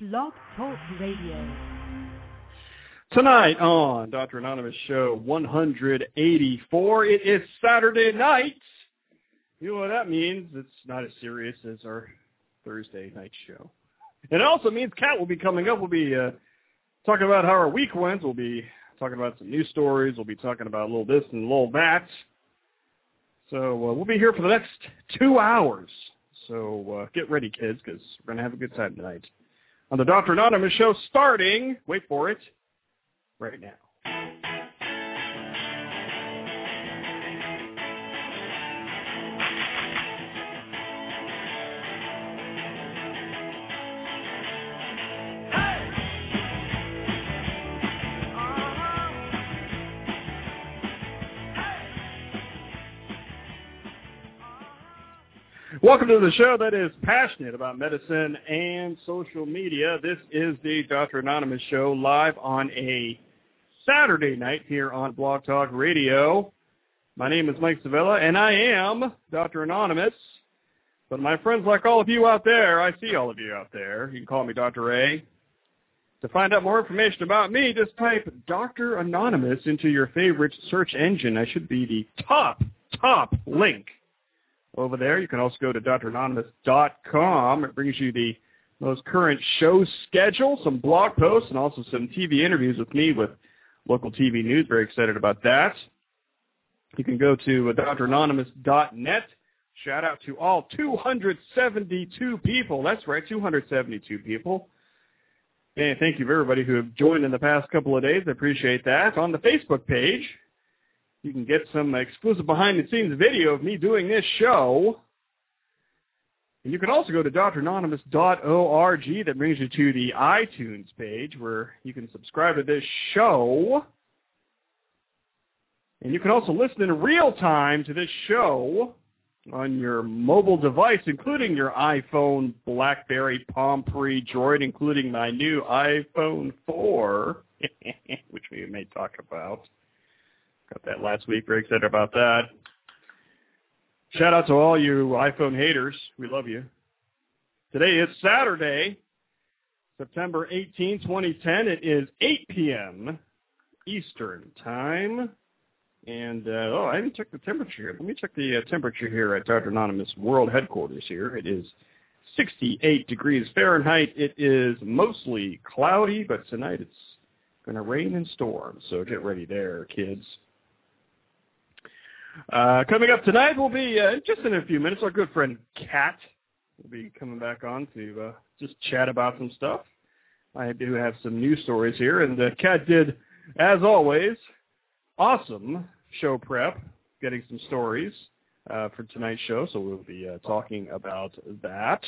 Blog Talk Radio. Tonight on Dr. Anonymous Show 184, it is Saturday night. You know what that means? It's not as serious as our Thursday night show. It also means Kat will be coming up. We'll be uh, talking about how our week went. We'll be talking about some news stories. We'll be talking about a little this and a little that. So uh, we'll be here for the next two hours. So uh, get ready, kids, because we're going to have a good time tonight. On the Dr. Anonymous show starting, wait for it, right now. Welcome to the show that is passionate about medicine and social media. This is the Dr. Anonymous show live on a Saturday night here on Blog Talk Radio. My name is Mike Sevilla, and I am Dr. Anonymous. But my friends, like all of you out there, I see all of you out there. You can call me Dr. A. To find out more information about me, just type Dr. Anonymous into your favorite search engine. I should be the top, top link over there. You can also go to dranonymous.com. It brings you the most current show schedule, some blog posts, and also some TV interviews with me with local TV news. Very excited about that. You can go to dranonymous.net. Shout out to all 272 people. That's right, 272 people. And thank you for everybody who have joined in the past couple of days. I appreciate that. On the Facebook page, you can get some exclusive behind-the-scenes video of me doing this show. And you can also go to dranonymous.org. That brings you to the iTunes page where you can subscribe to this show. And you can also listen in real time to this show on your mobile device, including your iPhone, BlackBerry, Palm Pre, Droid, including my new iPhone 4, which we may talk about. Got that last week. Very excited about that. Shout out to all you iPhone haters. We love you. Today is Saturday, September 18, 2010. It is 8 p.m. Eastern Time. And, uh, oh, I haven't checked the temperature. Let me check the uh, temperature here at Dr. Anonymous World Headquarters here. It is 68 degrees Fahrenheit. It is mostly cloudy, but tonight it's going to rain and storm. So get ready there, kids. Uh, coming up tonight will be, uh, just in a few minutes, our good friend Kat will be coming back on to uh, just chat about some stuff. I do have some news stories here, and uh, Kat did, as always, awesome show prep, getting some stories uh, for tonight's show, so we'll be uh, talking about that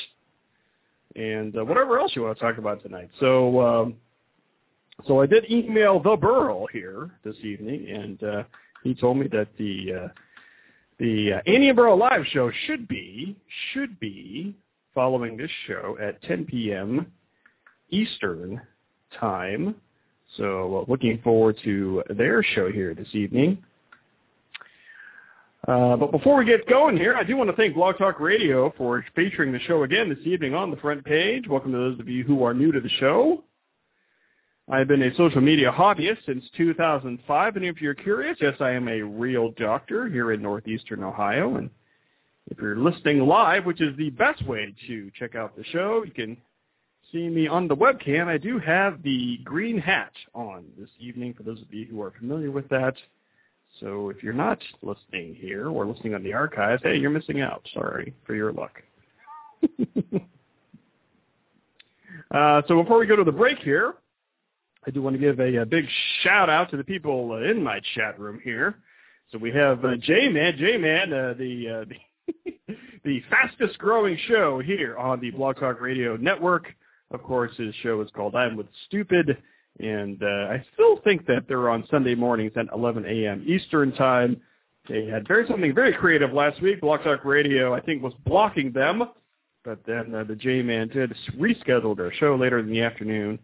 and uh, whatever else you want to talk about tonight. So, um, so I did email the Burl here this evening, and he told me that the uh, the uh, Burl live show should be should be following this show at 10 p.m. Eastern time. So uh, looking forward to their show here this evening. Uh, but before we get going here, I do want to thank Blog Talk Radio for featuring the show again this evening on the front page. Welcome to those of you who are new to the show. I've been a social media hobbyist since 2005, and if you're curious, yes, I am a real doctor here in northeastern Ohio, and if you're listening live, which is the best way to check out the show, you can see me on the webcam. I do have the green hat on this evening for those of you who are familiar with that. So if you're not listening here or listening on the archives, hey, you're missing out. Sorry for your luck. uh, so before we go to the break here, I do want to give a, a big shout out to the people uh, in my chat room here. So we have uh, J-Man, J-Man, uh, the, uh, the, the fastest growing show here on the Blog Talk Radio Network. Of course, his show is called I'm with Stupid, and I still think that they're on Sunday mornings at 11 a.m. Eastern Time. They had very something very creative last week. Blog Talk Radio, I think, was blocking them, but then uh, the J-Man did reschedule their show later in the afternoon.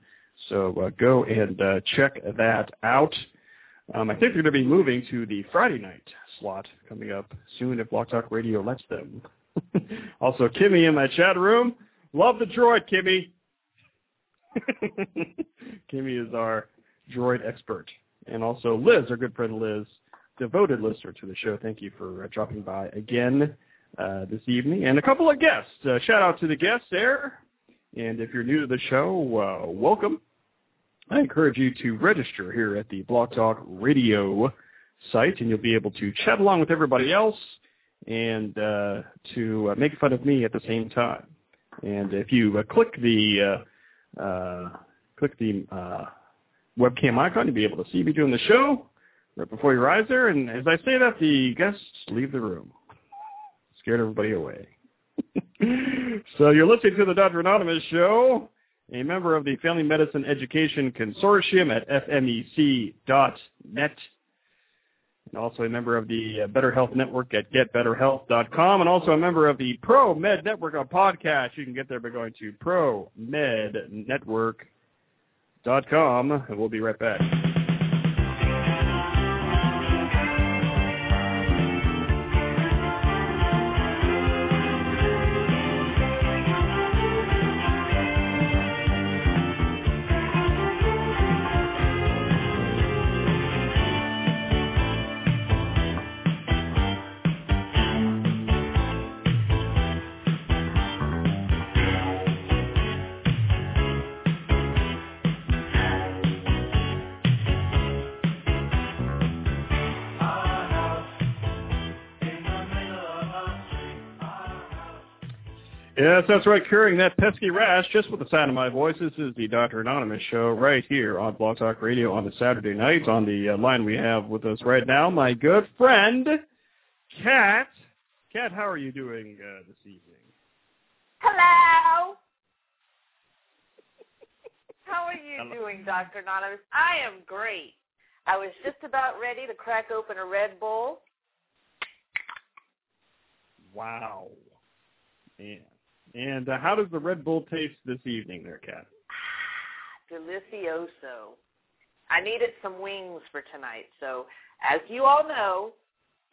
So uh, go and uh, check that out. Um, I think they're going to be moving to the Friday night slot coming up soon if Blog Talk Radio lets them. also, Kimmy in my chat room. Love the droid, Kimmy. Kimmy is our droid expert. And also Liz, our good friend Liz, devoted listener to the show. Thank you for uh, dropping by again uh, this evening. And a couple of guests. Uh, shout out to the guests there. And if you're new to the show, uh, welcome. I encourage you to register here at the Blog Talk Radio site, and you'll be able to chat along with everybody else and uh, to uh, make fun of me at the same time. And if you uh, click the uh, uh, click the uh, webcam icon, you'll be able to see me doing the show right before your eyes there. And as I say that, the guests leave the room, scared everybody away. so you're listening to the Dr. Anonymous show, a member of the Family Medicine Education Consortium at fmec.net and also a member of the uh, Better Health Network at getbetterhealth.com, and also a member of the Pro Med Network on podcast. You can get there by going to promednetwork.com, and we'll be right back. Yes, that's right. Curing that pesky rash just with the sound of my voice. This is the Dr. Anonymous show right here on Blog Talk Radio on the Saturday night. On the uh, line we have with us right now, my good friend, Kat. Kat, how are you doing uh, this evening? Hello. how are you Hello. doing, Dr. Anonymous? I am great. I was just about ready to crack open a Red Bull. Wow. Man. And uh, how does the Red Bull taste this evening there, Kat? Delicioso. I needed some wings for tonight. So as you all know,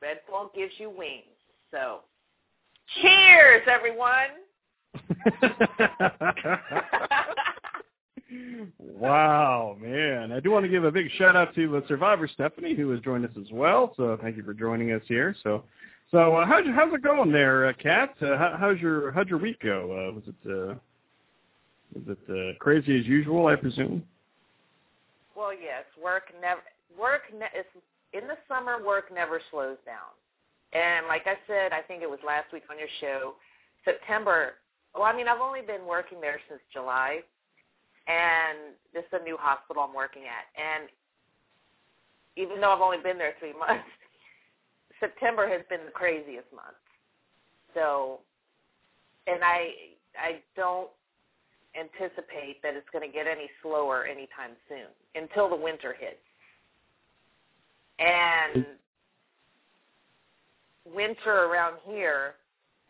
Red Bull gives you wings. So cheers, everyone. wow, man. I do want to give a big shout out to the survivor Stephanie who has joined us as well. So thank you for joining us here. So so uh, how's how's it going there, uh, Kat? Uh, how, how's your how'd your week go? Uh, was it uh, was it uh, crazy as usual? I presume. Well, yes. Work never work ne- is in the summer. Work never slows down. And like I said, I think it was last week on your show, September. Well, I mean, I've only been working there since July, and this is a new hospital I'm working at. And even though I've only been there three months, September has been the craziest month. So, and I I don't anticipate that it's going to get any slower anytime soon until the winter hits. And winter around here,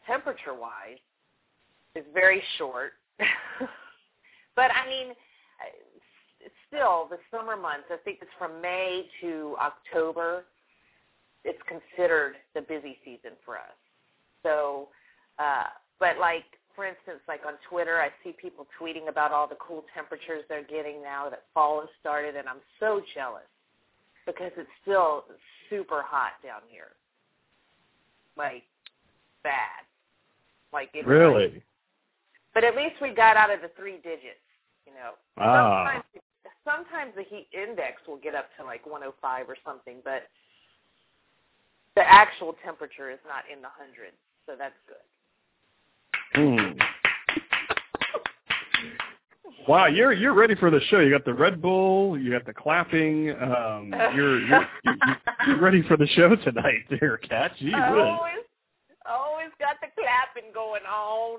temperature-wise, is very short. but I mean, still, the summer months, I think it's from May to October it's considered the busy season for us. So, uh, but like for instance, like on Twitter, I see people tweeting about all the cool temperatures they're getting now that fall has started, and I'm so jealous because it's still super hot down here, like bad, like it really. Like, but at least we got out of the three digits, you know. Ah. Sometimes, sometimes the heat index will get up to like 105 or something, but the actual temperature is not in the hundreds, so that's good. Mm. Wow, you're you're ready for the show. You got the Red Bull, you got the clapping. Um, you're, you're you're, ready for the show tonight, there, Kat. Gee always, always got the clapping going on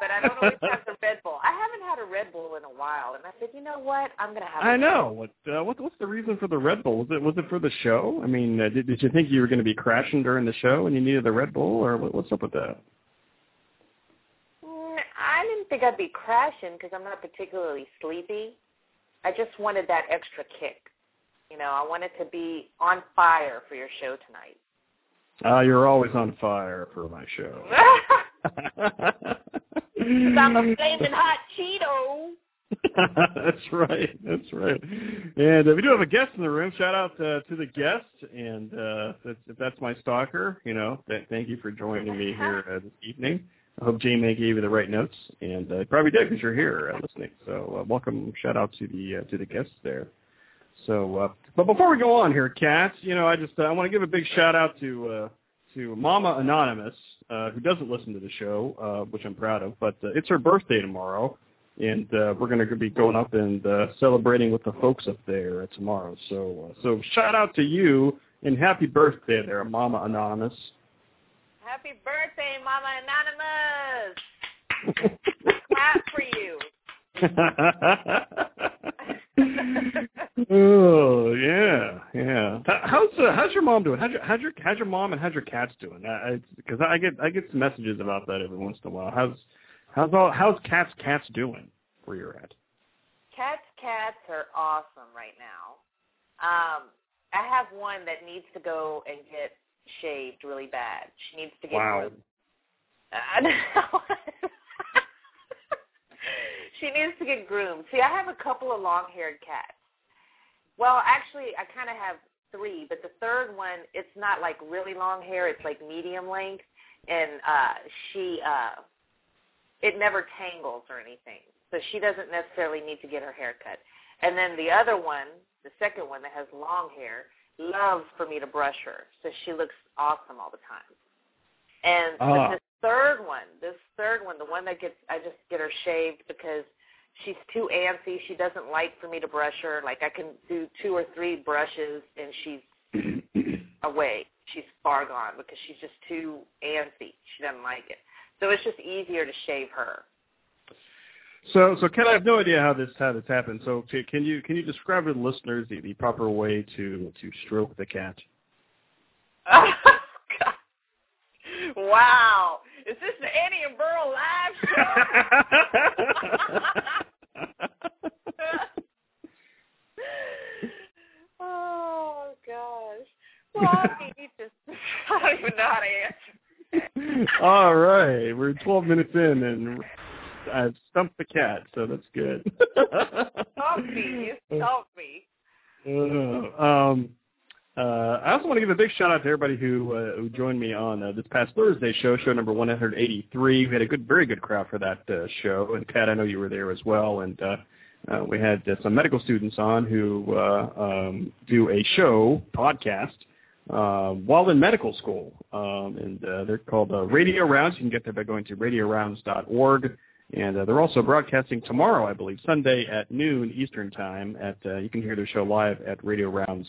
but I don't always have the Red Bull. I haven't had a Red Bull in a while, and I said, you know what, I'm going to have. I know. What uh, what what's the reason for the Red Bull? Was it was it for the show? I mean, uh, did did you think you were going to be crashing during the show and you needed the Red Bull, or what, what's up with that? Mm, I didn't think I'd be crashing because I'm not particularly sleepy. I just wanted that extra kick. You know, I wanted to be on fire for your show tonight. Ah, uh, you're always on fire for my show. I'm a flaming hot Cheeto. that's right. That's right. And uh, we do have a guest in the room. Shout out uh, to the guest. And uh, if, if that's my stalker, you know, th- thank you for joining me here uh, this evening. I hope J-Man gave you the right notes, and uh, probably did because you're here uh, listening. So uh, welcome. Shout out to the uh, to the guests there. So, uh, but before we go on here, Kat, you know, I just uh, I want to give a big shout out to uh, to Mama Anonymous, uh, who doesn't listen to the show, uh, which I'm proud of. But uh, it's her birthday tomorrow, and uh, we're going to be going up and uh, celebrating with the folks up there tomorrow. So, uh, so shout out to you and happy birthday there, Mama Anonymous. Happy birthday, Mama Anonymous! Clap for you. oh yeah, yeah. How's uh, how's your mom doing? How's your how's your how's your mom and how's your cats doing? Because I, I, I get I get some messages about that every once in a while. How's how's all how's cats cats doing where you're at? Cats cats are awesome right now. Um, I have one that needs to go and get shaved really bad. She needs to get wow. I know. she needs to get groomed. See, I have a couple of long-haired cats. Well, actually, I kind of have three, but the third one, it's not like really long hair. It's like medium length, and uh, she, uh, it never tangles or anything, so she doesn't necessarily need to get her hair cut. And then the other one, the second one that has long hair, loves for me to brush her, so she looks awesome all the time. And Ah. this third one, this third one, the one that gets, I just get her shaved because she's too antsy. She doesn't like for me to brush her. Like I can do two or three brushes and she's away. She's far gone because she's just too antsy. She doesn't like it. So it's just easier to shave her. So, so Ken, I have no idea how this how this happened. So, ca- can you can you describe to the listeners the, the proper way to to stroke the cat? wow. Is this the Eddie and Burl live show? oh gosh. Well, I need to. I don't even know how to answer. All right, we're 12 minutes in, and I've stumped the cat, so that's good. Stump me. You stump me. Uh, um, uh, I also want to give a big shout out to everybody who uh, who joined me on uh, this past Thursday show, show number 183. We had a good, very good crowd for that uh, show, and Pat, I know you were there as well, and uh, uh, we had uh, some medical students on who uh, um, do a show podcast uh, while in medical school, um, and uh, they're called uh, Radio Rounds. You can get there by going to radiorounds.org. And uh, they're also broadcasting tomorrow, I believe, Sunday at noon Eastern Time. At uh, you can hear their show live at RadioRounds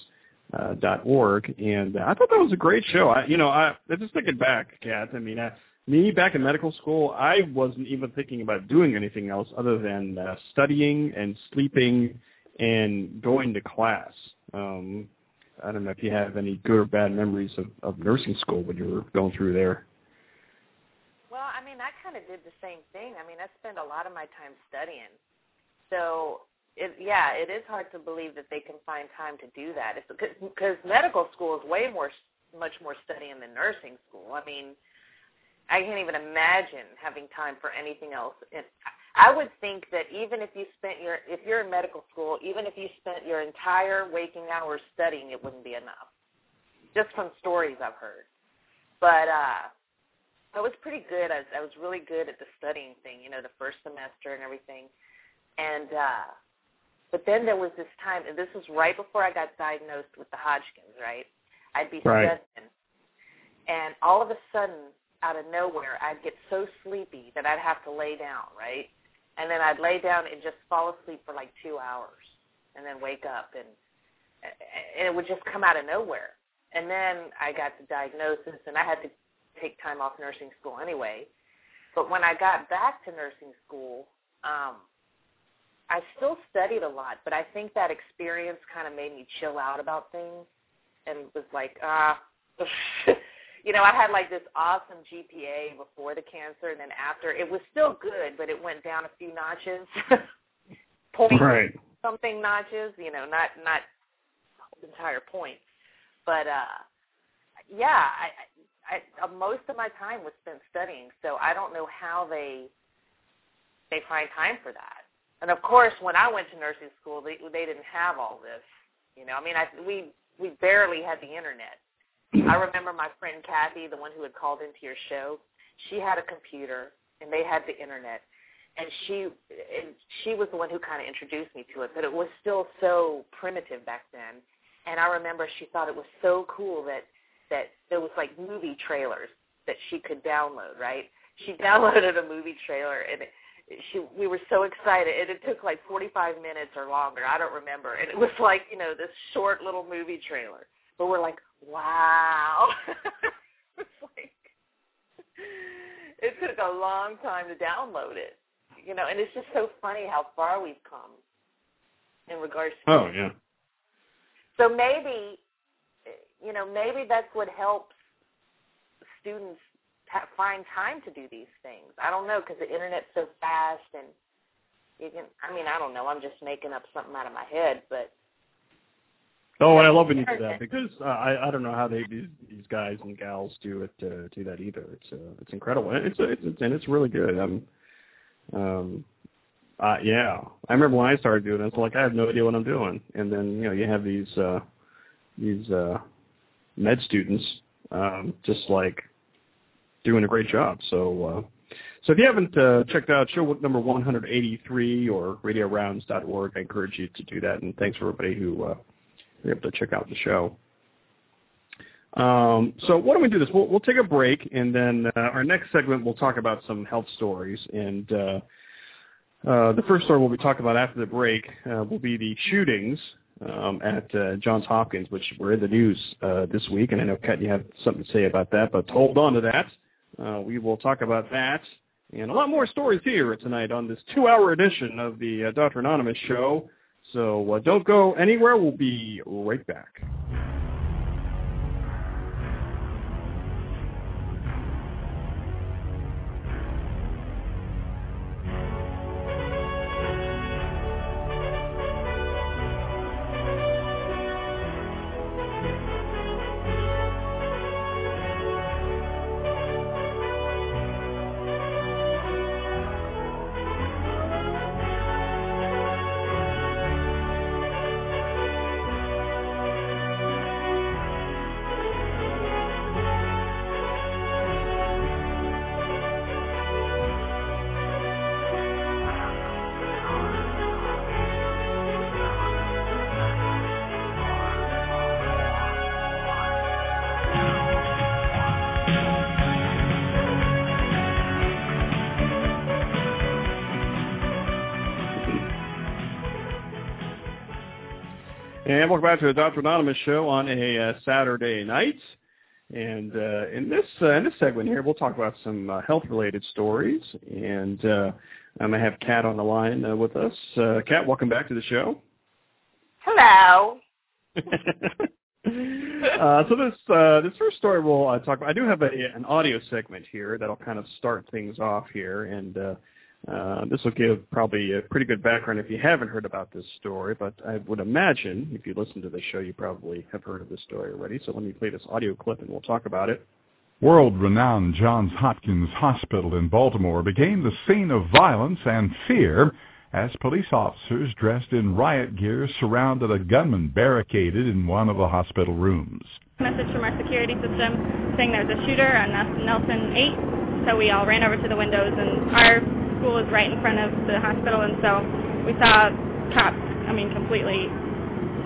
uh, dot org, and I thought that was a great show. I, you know, I just thinking back, Kat. I mean, I, me back in medical school, I wasn't even thinking about doing anything else other than uh, studying and sleeping and going to class. Um, I don't know if you have any good or bad memories of, of nursing school when you were going through there. Well, I mean, I kind of did the same thing. I mean, I spent a lot of my time studying. So, it, yeah, it is hard to believe that they can find time to do that. It's because medical school is way more, much more studying than nursing school. I mean, I can't even imagine having time for anything else. And I would think that even if you spent your, if you're in medical school, even if you spent your entire waking hours studying, it wouldn't be enough. Just from stories I've heard. But uh, I was pretty good. I was, I was really good at the studying thing, you know, the first semester and everything. And uh, but then there was this time, and this was right before I got diagnosed with the Hodgkin's. Right, I'd be Right. studying, and all of a sudden, out of nowhere, I'd get so sleepy that I'd have to lay down. Right, and then I'd lay down and just fall asleep for like two hours, and then wake up, and and it would just come out of nowhere. And then I got the diagnosis, and I had to take time off nursing school anyway. But when I got back to nursing school, um, I still studied a lot, but I think that experience kind of made me chill out about things and was like, ah, you know, I had like this awesome GPA before the cancer, and then after, it was still good, but it went down a few notches, point Right. something notches, you know, not not entire point, but uh, yeah, I, I, I uh, most of my time was spent studying, so I don't know how they they find time for that. And of course, when I went to nursing school, they they didn't have all this. You know, I mean, I we we barely had the internet. I remember my friend Kathy, the one who had called into your show. She had a computer, and they had the internet, and she and she was the one who kind of introduced me to it. But it was still so primitive back then. And I remember she thought it was so cool that that there was like movie trailers that she could download. Right? She downloaded a movie trailer, and it, she we were so excited. And it took like 45 minutes or longer. I don't remember. And it was like you know this short little movie trailer. But we're like wow. It's like it took a long time to download it you know? And it's just so funny how far we've come in regards to oh yeah. So maybe you know maybe that's what helps students find time to do these things. I don't know because the internet's so fast and you can. I mean, I don't know. I'm just making up something out of my head, but. Oh, and I love when you do that because uh, I I don't know how they these these guys and gals do it uh, do that either. It's uh, it's incredible. And it's, it's it's and it's really good. Um, um, uh, yeah, I remember when I started doing it. It's like I have no idea what I'm doing, and then you know you have these uh, these uh, med students um, just like doing a great job. So, uh, so if you haven't uh, checked out show number 183 or RadioRounds.org, I encourage you to do that. And thanks for everybody who uh, were able to check out the show. Um, so why don't we do this? We'll, we'll take a break, and then uh, our next segment we'll talk about some health stories. And uh, uh, the first story we'll be talking about after the break uh, will be the shootings um, at uh, Johns Hopkins, which were in the news uh, this week. And I know, Kat, you have something to say about that, but hold on to that. Uh, we will talk about that and a lot more stories here tonight on this two-hour edition of the uh, Dr. Anonymous show. So uh, don't go anywhere. We'll be right back. Back to the Dr. Anonymous show on a uh, Saturday night. And uh, in this uh, in this segment here, we'll talk about some uh, health-related stories. And uh, I'm gonna have Kat on the line uh, with us. Uh, Kat, welcome back to the show. Hello. uh, so this uh, this first story we'll uh, talk about. I do have a, an audio segment here that'll kind of start things off here, and uh, this will give probably a pretty good background if you haven't heard about this story, but I would imagine if you listen to the show, you probably have heard of this story already. So let me play this audio clip and we'll talk about it. World-renowned Johns Hopkins Hospital in Baltimore became the scene of violence and fear as police officers dressed in riot gear surrounded a gunman barricaded in one of the hospital rooms. Message from our security system saying there's a shooter on Nelson 8, so we all ran over to the windows and our school is right in front of the hospital, and so we saw cops, I mean, completely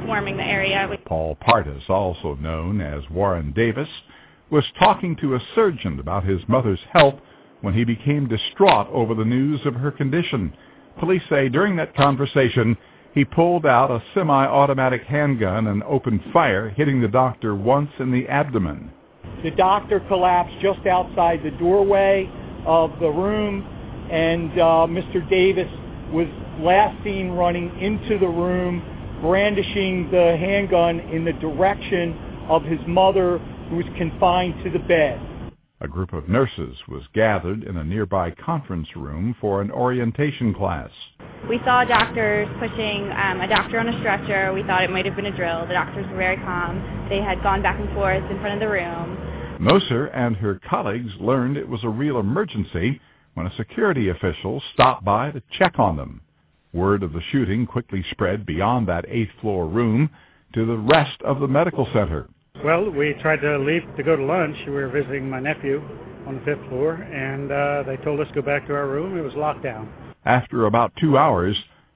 swarming the area. Paul Pardus, also known as Warren Davis, was talking to a surgeon about his mother's health when he became distraught over the news of her condition. Police say during that conversation, he pulled out a semi-automatic handgun and opened fire, hitting the doctor once in the abdomen. The doctor collapsed just outside the doorway of the room and uh, Mr. Davis was last seen running into the room, brandishing the handgun in the direction of his mother, who was confined to the bed. A group of nurses was gathered in a nearby conference room for an orientation class. We saw doctors pushing um, a doctor on a stretcher. We thought it might have been a drill. The doctors were very calm. They had gone back and forth in front of the room. Moser and her colleagues learned it was a real emergency when a security official stopped by to check on them. Word of the shooting quickly spread beyond that eighth floor room to the rest of the medical center. Well, we tried to leave to go to lunch. We were visiting my nephew on the fifth floor, and uh, they told us to go back to our room. It was locked down. After about two hours,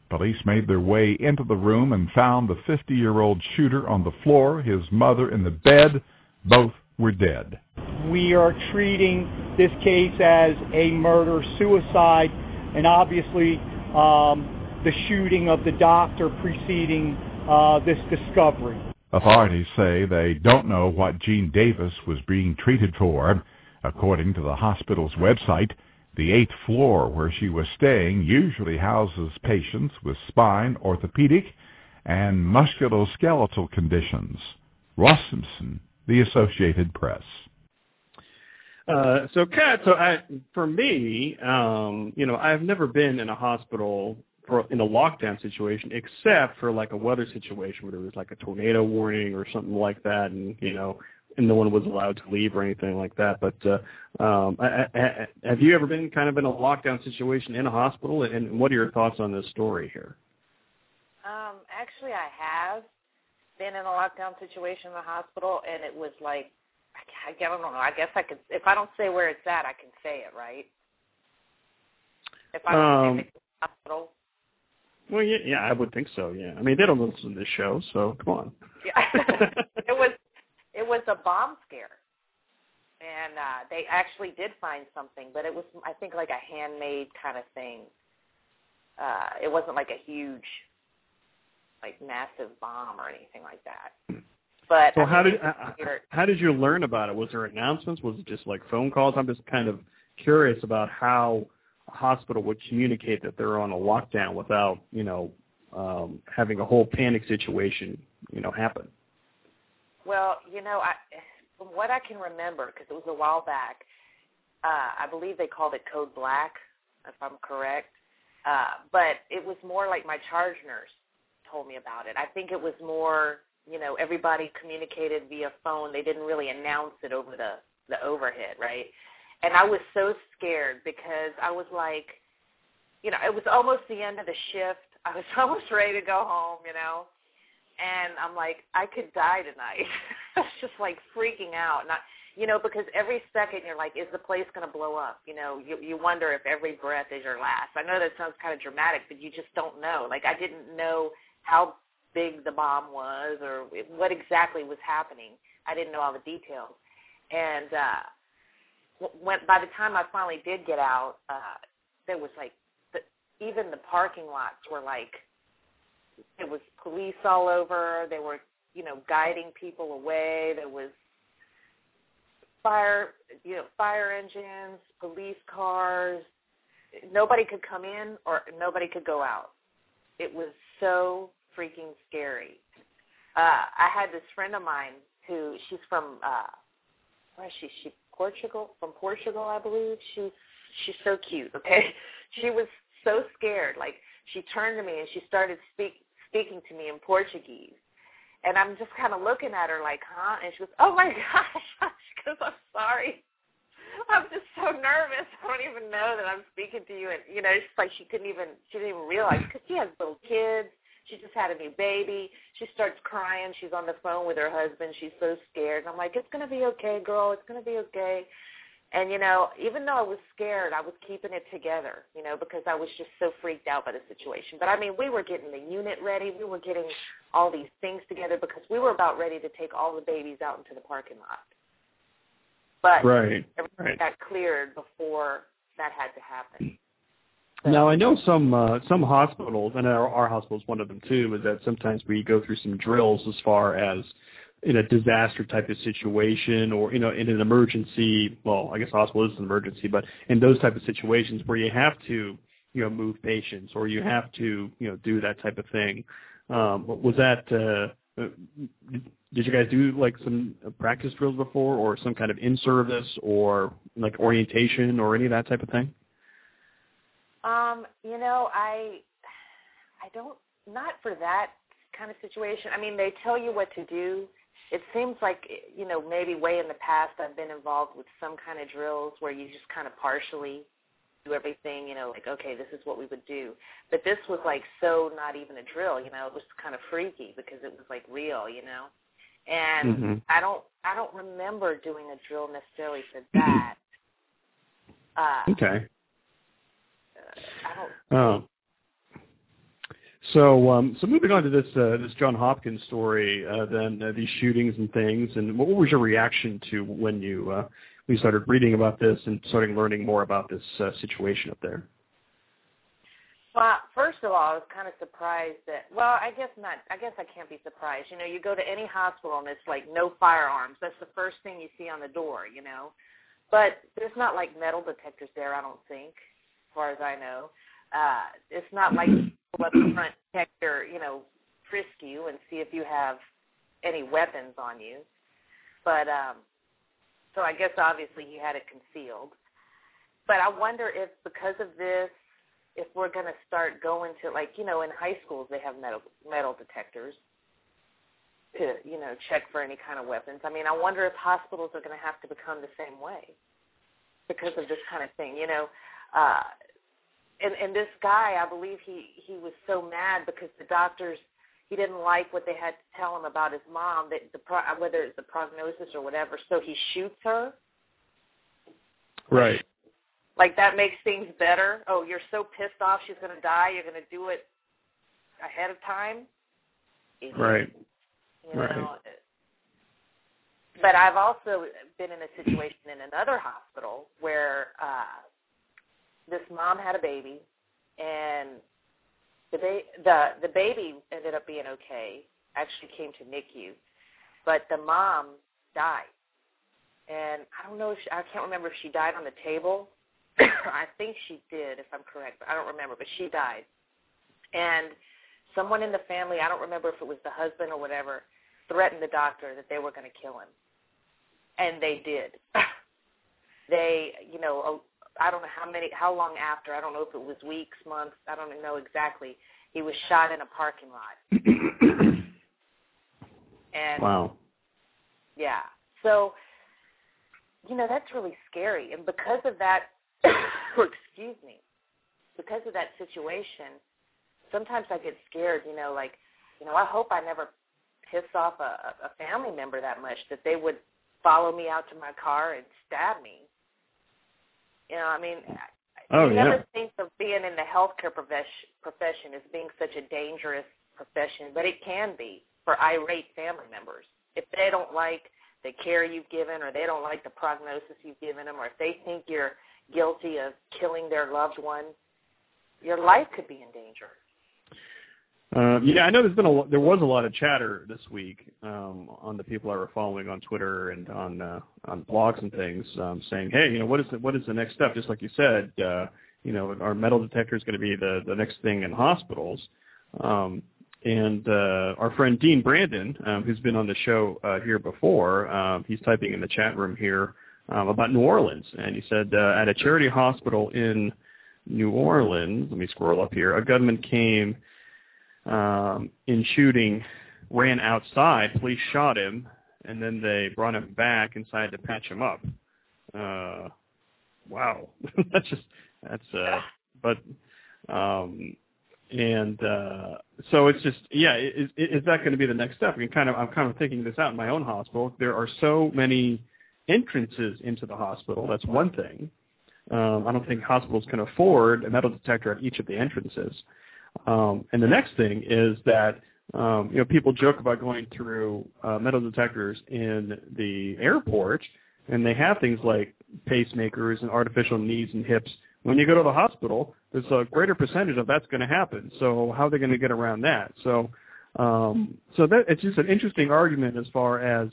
police made their way into the room and found the 50-year-old shooter on the floor, his mother in the bed. Both were dead. We are treating this case as a murder-suicide, and obviously um, the shooting of the doctor preceding uh, this discovery. Authorities say they don't know what Jean Davis was being treated for. According to the hospital's website, the eighth floor where she was staying usually houses patients with spine, orthopedic, and musculoskeletal conditions. Ross Simpson, The Associated Press. Uh, so, Kat, so I, for me, um, you know, I've never been in a hospital for in a lockdown situation, except for like a weather situation where there was like a tornado warning or something like that, and you know, and no one was allowed to leave or anything like that. But uh, um, I, I, have you ever been kind of in a lockdown situation in a hospital? And what are your thoughts on this story here? Um, actually, I have been in a lockdown situation in the hospital, and it was like I, I don't know. I guess I could. If I don't say where it's at, I can say it, right? If I don't Um, say the hospital. Well, yeah, yeah, I would think so. Yeah, I mean, they don't listen to this show, so come on. Yeah. it was it was a bomb scare, and uh, they actually did find something, but it was I think like a handmade kind of thing. Uh, it wasn't like a huge, like massive bomb or anything like that. But So I how did uh, weird. how did you learn about it? Was there announcements? Was it just like phone calls? I'm just kind of curious about how a hospital would communicate that they're on a lockdown without you know um, having a whole panic situation you know happen. Well, you know, I, from what I can remember, because it was a while back, uh, I believe they called it Code Black, if I'm correct. Uh, but it was more like my charge nurse told me about it. I think it was more, you know, everybody communicated via phone. They didn't really announce it over the the overhead, right? And I was so scared because I was like, you know, it was almost the end of the shift. I was almost ready to go home, you know and I'm like, I could die tonight. I was just like freaking out, not you know, because every second you're like, is the place going to blow up? You know, you you wonder if every breath is your last. I know that sounds kind of dramatic, but you just don't know. Like I didn't know how big the bomb was or what exactly was happening. I didn't know all the details, and uh, when by the time I finally did get out, uh, there was like, the, even the parking lots were like there was police all over. They were, you know, guiding people away. There was fire, you know, fire engines, police cars. Nobody could come in or nobody could go out. It was so freaking scary. Uh, I had this friend of mine who she's from uh where is she? She Portugal from Portugal, I believe. She's she's so cute, okay? She was so scared. Like she turned to me and she started speak speaking to me in Portuguese. And I'm just kind of looking at her like, huh? And she goes, oh my gosh, she goes, I'm sorry. I'm just so nervous. I don't even know that I'm speaking to you. And, you know, it's like she couldn't even, she didn't even realize because she has little kids. She just had a new baby. She starts crying. She's on the phone with her husband. She's so scared. I'm like, it's to be okay, girl. It's to be okay. And, you know, even though I was scared, I was keeping it together, you know, because I was just so freaked out by the situation. But, I mean, we were getting the unit ready. We were getting all these things together because we were about ready to take all the babies out into the parking lot. But Right. everything Right. got cleared before that had to happen. Now I know some uh, some hospitals, and our, our hospital is one of them too, is that sometimes we go through some drills as far as in a disaster type of situation, or you know, in an emergency. Well, I guess hospital is an emergency, but in those type of situations where you have to, you know, move patients or you have to, you know, do that type of thing. Um, was that? Uh, uh, did you guys do like some practice drills before, or some kind of in service, or like orientation, or any of that type of thing? Um, you know, I I don't not for that kind of situation. I mean, they tell you what to do. It seems like you know maybe way in the past I've been involved with some kind of drills where you just kind of partially do everything, you know, like okay, this is what we would do. But this was like so not even a drill, you know. It was kind of freaky because it was like real, you know. And Mhm. I don't I don't remember doing a drill necessarily for that. Uh, Okay. I don't. Oh. So, um, so moving on to this uh, this John Hopkins story, uh, then uh, these shootings and things, and what was your reaction to when you uh, when you started reading about this and starting learning more about this uh, situation up there? Well, first of all, I was kind of surprised that. Well, I guess not. I guess I can't be surprised. You know, you go to any hospital and it's like no firearms. That's the first thing you see on the door. You know, but there's not like metal detectors there. I don't think, as far as I know. Uh, it's not like up front your, you know, frisk you and see if you have any weapons on you. But um, so I guess obviously he had it concealed. But I wonder if because of this if we're going to start going to like you know in high schools they have metal metal detectors to you know check for any kind of weapons. I mean, I wonder if hospitals are going to have to become the same way because of this kind of thing. You know, uh, and and this guy, I believe he he was so mad because the doctors he didn't like what they had to tell him about his mom that the pro, whether it's the prognosis or whatever. So he shoots her. Right. Like that makes things better. Oh, you're so pissed off she's going to die, you're going to do it ahead of time. Right. You right. But I've also been in a situation in another hospital where uh, this mom had a baby, and the ba- the the baby ended up being okay. Actually, came to NICU, but the mom died, and I don't know. If she, I can't remember if she died on the table I think she did, if I'm correct, but I don't remember. But she died, and someone in the family, I don't remember if it was the husband or whatever, threatened the doctor that they were going to kill him, and they did. they, you know, oh, I don't know how many, how long after. I don't know if it was weeks, months. I don't know exactly. He was shot in a parking lot, and wow. yeah. So, you know, that's really scary. And because of that, excuse me, because of that situation, sometimes I get scared, you know, like, you know, I hope I never piss off a, a family member that much that they would follow me out to my car and stab me. You know, I mean, Oh, you yeah. never think of being in the healthcare profession, profession as being such a dangerous profession, but it can be for irate family members. If they don't like the care you've given or they don't like the prognosis you've given them or if they think you're guilty of killing their loved one, your life could be in danger. Uh, yeah, I know there's been a there was a lot of chatter this week um, on the people I were following on Twitter and on uh, on blogs and things, um, saying, hey, you know, what is the, what is the next step? Just like you said, uh, you know, our metal detector is going to be the the next thing in hospitals. Um, and uh, our friend Dean Brandon, um, who's been on the show uh, here before, um, he's typing in the chat room here um, about New Orleans, and he said uh, at a charity hospital in New Orleans, let me scroll up here, a gunman came um, in shooting, ran outside, police shot him, and then they brought him back inside to patch him up. Uh, wow, that's just that's uh, but um, and uh, so it's just yeah, is, is that going to be the next step? I mean, kind of I'm kind of thinking this out in my own hospital. There are so many entrances into the hospital. That's one thing. Um, I don't think hospitals can afford a metal detector at each of the entrances. Um, and the next thing is that um, you know people joke about going through uh, metal detectors in the airport, and they have things like pacemakers and artificial knees and hips. When you go to the hospital, there's a greater percentage of that's going to happen. So how are they going to get around that? So um, so that it's just an interesting argument as far as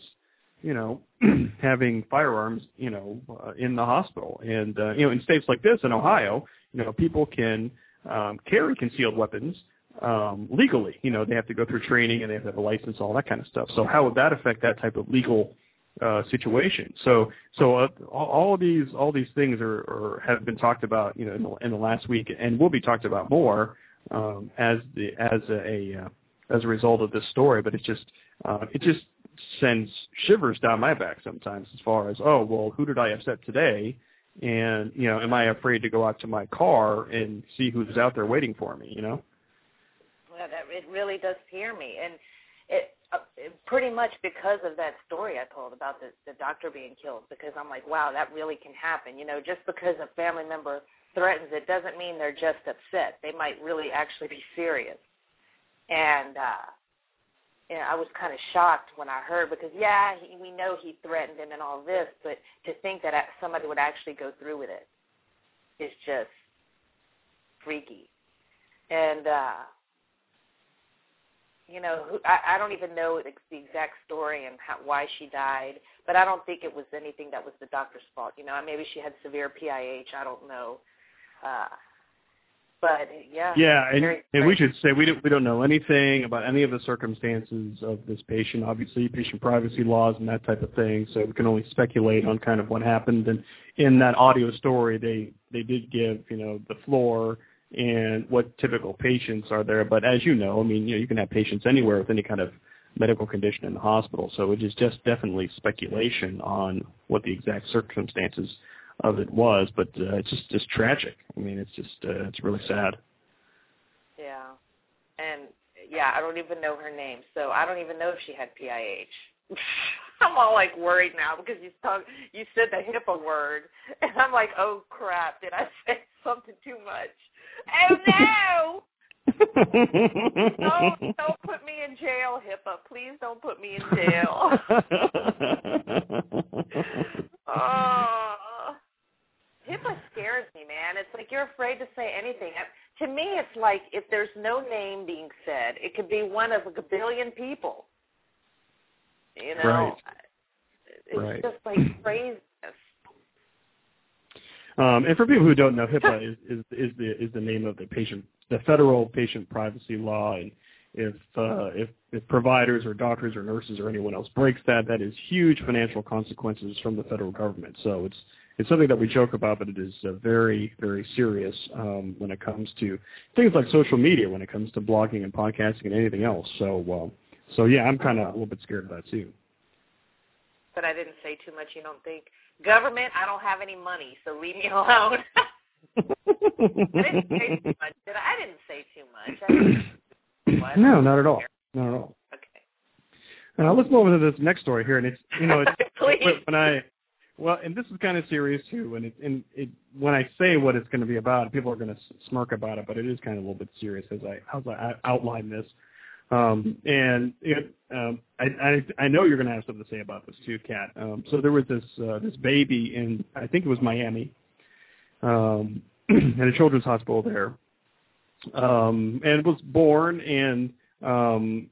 you know having firearms you know uh, in the hospital, and uh, you know in states like this in Ohio, you know people can um, carry concealed weapons um, legally. You know, they have to go through training and they have to have a license, all that kind of stuff. So how would that affect that type of legal uh, situation? So, so uh, all, of these, all these things are, are have been talked about, you know, in the, in the last week, and will be talked about more um, as the as a, a uh, as a result of this story. But it just uh, it just sends shivers down my back sometimes as far as oh well, who did I upset today? And you know, am I afraid to go out to my car and see who's out there waiting for me? You know. Well, that it really does scare me, and it, uh, it pretty much because of that story I told about the the doctor being killed. Because I'm like, wow, that really can happen. You know, just because a family member threatens it doesn't mean they're just upset. They might really actually be serious. And uh, yeah, I was kind of shocked when I heard because yeah, he, we know he threatened him and all this, but to think that somebody would actually go through with it is just freaky. And uh, you know, I, I don't even know the, the exact story and how, why she died, but I don't think it was anything that was the doctor's fault. You know, maybe she had severe PIH. I don't know. Uh, but yeah. Yeah, and, and we should say we don't we don't know anything about any of the circumstances of this patient. Obviously, patient privacy laws and that type of thing. So we can only speculate on kind of what happened. And in that audio story, they they did give you know the floor and what typical patients are there. But as you know, I mean, you know, you can have patients anywhere with any kind of medical condition in the hospital. So it is just definitely speculation on what the exact circumstances of it was, but uh, it's just just tragic. I mean, it's just uh, it's really sad. Yeah, and yeah, I don't even know her name, so I don't even know if she had PIH. I'm all like worried now because you talk, you said the HIPAA word, and I'm like, oh crap, did I say something too much? Oh no! don't don't put me in jail, HIPAA. Please don't put me in jail. oh. HIPAA scares me, man. It's like you're afraid to say anything. To me, it's like if there's no name being said, it could be one of a billion people. You know, right. it's right. just like craziness. Um, and for people who don't know, HIPAA is, is is the is the name of the patient, the federal patient privacy law, and if uh, if if providers or doctors or nurses or anyone else breaks that, that is huge financial consequences from the federal government. So it's it's something that we joke about, but it is uh, very, very serious um, when it comes to things like social media, when it comes to blogging and podcasting and anything else. So, uh, so yeah, I'm kind of a little bit scared of that too. But I didn't say too much. You don't think government? I don't have any money, so leave me alone. I didn't say too much. Did I? I didn't say too much. No, not at all. Not at all. Okay. Now let's move over to this next story here, and it's you know it's, when I well, and this is kind of serious too. And it, and it, when I say what it's going to be about, people are going to smirk about it, but it is kind of a little bit serious as I as I outline this. Um, and it, um, I, I I know you're going to have something to say about this too, Kat. Um, so there was this uh, this baby in I think it was Miami, um, at a children's hospital there, um, and was born and um,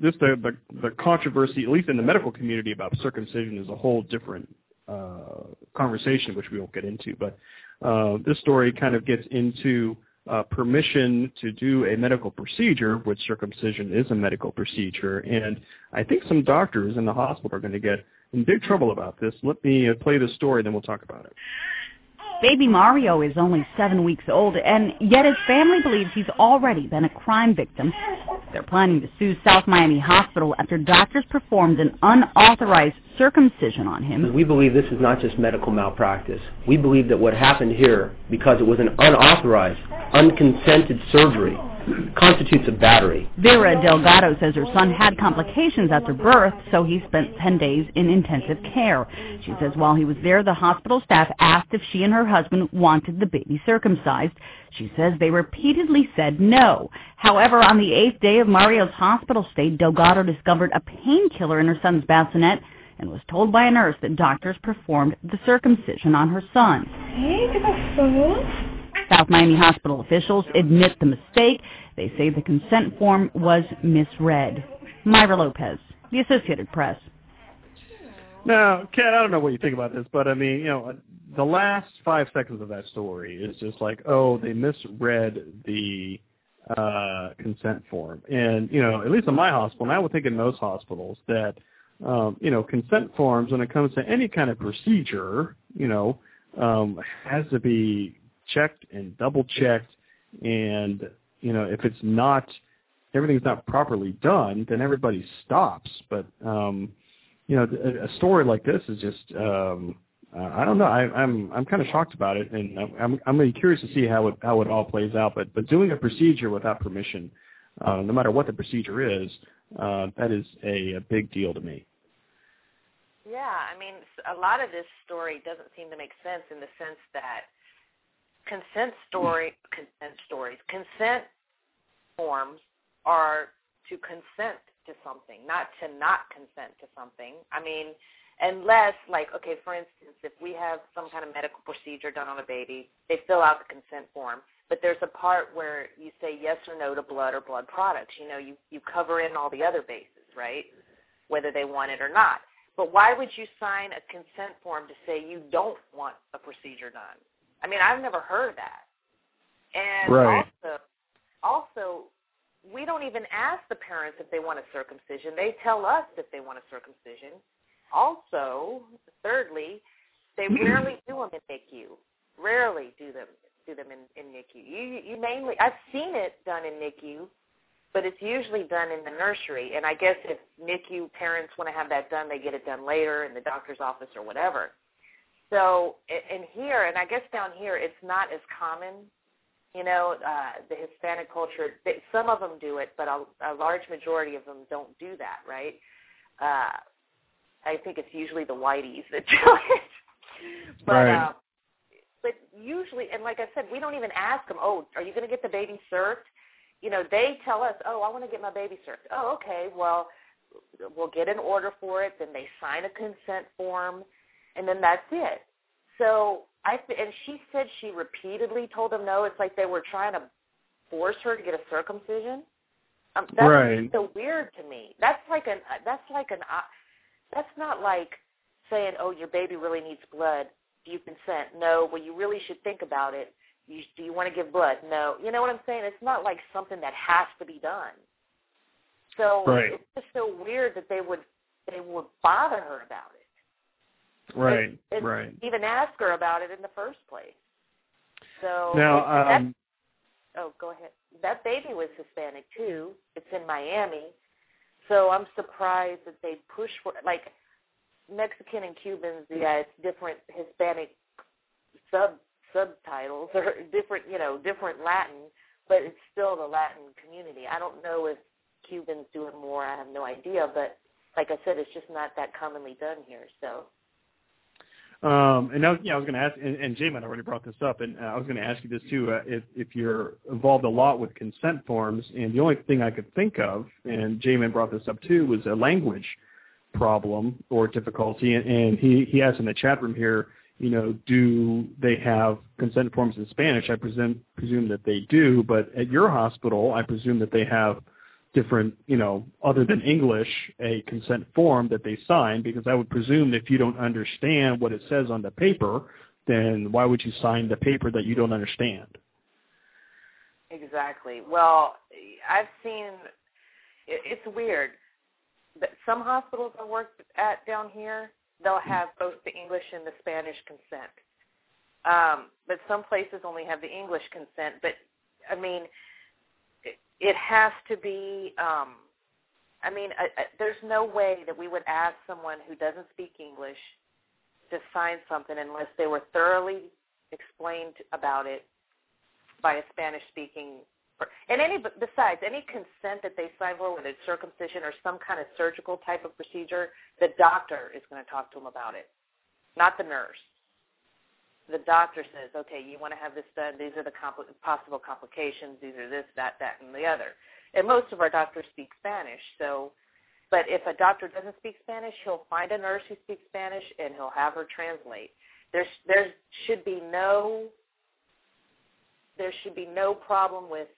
this the, the the controversy, at least in the medical community, about circumcision is a whole different uh, conversation, which we won't get into. But uh, this story kind of gets into uh, permission to do a medical procedure, which circumcision is a medical procedure, and I think some doctors in the hospital are going to get in big trouble about this. Let me uh, play the story, then we'll talk about it. Baby Mario is only seven weeks old, and yet his family believes he's already been a crime victim. They're planning to sue South Miami Hospital after doctors performed an unauthorized circumcision on him. We believe this is not just medical malpractice. We believe that what happened here, because it was an unauthorized, unconsented surgery, constitutes a battery. Vera Delgado says her son had complications after birth, so he spent 10 days in intensive care. She says while he was there, the hospital staff asked if she and her husband wanted the baby circumcised. She says they repeatedly said no. However, on the eighth day of Mario's hospital stay, Delgado discovered a painkiller in her son's bassinet and was told by a nurse that doctors performed the circumcision on her son. South Miami Hospital officials admit the mistake. They say the consent form was misread. Myra Lopez, The Associated Press. Now, Kat, I don't know what you think about this, but I mean, you know, the last five seconds of that story is just like, oh, they misread the uh, consent form. And, you know, at least in my hospital, and I would think in most hospitals, that, um, you know, consent forms, when it comes to any kind of procedure, you know, um, has to be checked and double checked. And, you know, if it's not, everything's not properly done, then everybody stops. But, um, you know, a, a story like this is just, um, uh, I don't know. I, I'm I'm kind of shocked about it, and I'm I'm, really curious to see how it how it all plays out. But but doing a procedure without permission, uh, no matter what the procedure is, uh, that is a, a big deal to me. Yeah, I mean, a lot of this story doesn't seem to make sense in the sense that consent story, consent stories, consent forms are to consent to something, not to not consent to something. I mean, unless, like, okay, for instance, if we have some kind of medical procedure done on a baby, they fill out the consent form. But there's a part where you say yes or no to blood or blood products. You know, you you cover in all the other bases, right? Whether they want it or not. But why would you sign a consent form to say you don't want a procedure done? I mean, I've never heard that. And right. also, also, we don't even ask the parents if they want a circumcision. They tell us if they want a circumcision. Also, thirdly, they rarely do them in NICU. Rarely do them do them in, in NICU. You you mainly I've seen it done in NICU, but it's usually done in the nursery. And I guess if NICU parents want to have that done, they get it done later in the doctor's office or whatever. So in here, and I guess down here, it's not as common. You know, uh, the Hispanic culture, they, some of them do it, but a, a large majority of them don't do that, right? Uh, I think it's usually the whiteys that do it. but right. uh, but usually, and like I said, we don't even ask them. Oh, are you going to get the baby served? You know, they tell us, oh, I want to get my baby served. Oh, okay. Well, we'll get an order for it. Then they sign a consent form, and then that's it. So I and she said she repeatedly told them no. It's like they were trying to force her to get a circumcision. Um, that's right. so weird to me. That's like an that's like an uh, that's not like saying, oh, your baby really needs blood. Do you consent? No. Well, you really should think about it. You, do you want to give blood? No. You know what I'm saying? It's not like something that has to be done. So right. it's just so weird that they would they would bother her about it. Right. And, and right. Even ask her about it in the first place. So now, um, oh, go ahead. That baby was Hispanic too. It's in Miami, so I'm surprised that they push for like Mexican and Cubans. Yeah, it's different Hispanic sub subtitles or different, you know, different Latin, but it's still the Latin community. I don't know if Cubans do it more. I have no idea, but like I said, it's just not that commonly done here. So. Um, and now, yeah, I was going to ask, and, and already brought this up, and uh, I was going to ask you this too. Uh, if if you're involved a lot with consent forms, and the only thing I could think of, and J-Man brought this up too, was a language problem or difficulty. And, and he he asked in the chat room here, you know, do they have consent forms in Spanish? I presume presume that they do, but at your hospital, I presume that they have different, you know, other than English, a consent form that they sign because I would presume if you don't understand what it says on the paper, then why would you sign the paper that you don't understand? Exactly. Well, I've seen it's weird. But some hospitals I worked at down here, they'll have both the English and the Spanish consent. Um, but some places only have the English consent. But I mean, it has to be um i mean uh, uh, there's no way that we would ask someone who doesn't speak english to sign something unless they were thoroughly explained about it by a spanish speaking and any besides any consent that they sign for whether it's circumcision or some kind of surgical type of procedure the doctor is going to talk to them about it not the nurse the doctor says, okay, you want to have this done. These are the compl- possible complications. These are this, that, that, and the other. And most of our doctors speak Spanish. So, but if a doctor doesn't speak Spanish, he'll find a nurse who speaks Spanish and he'll have her translate. There's there should be no there should be no problem with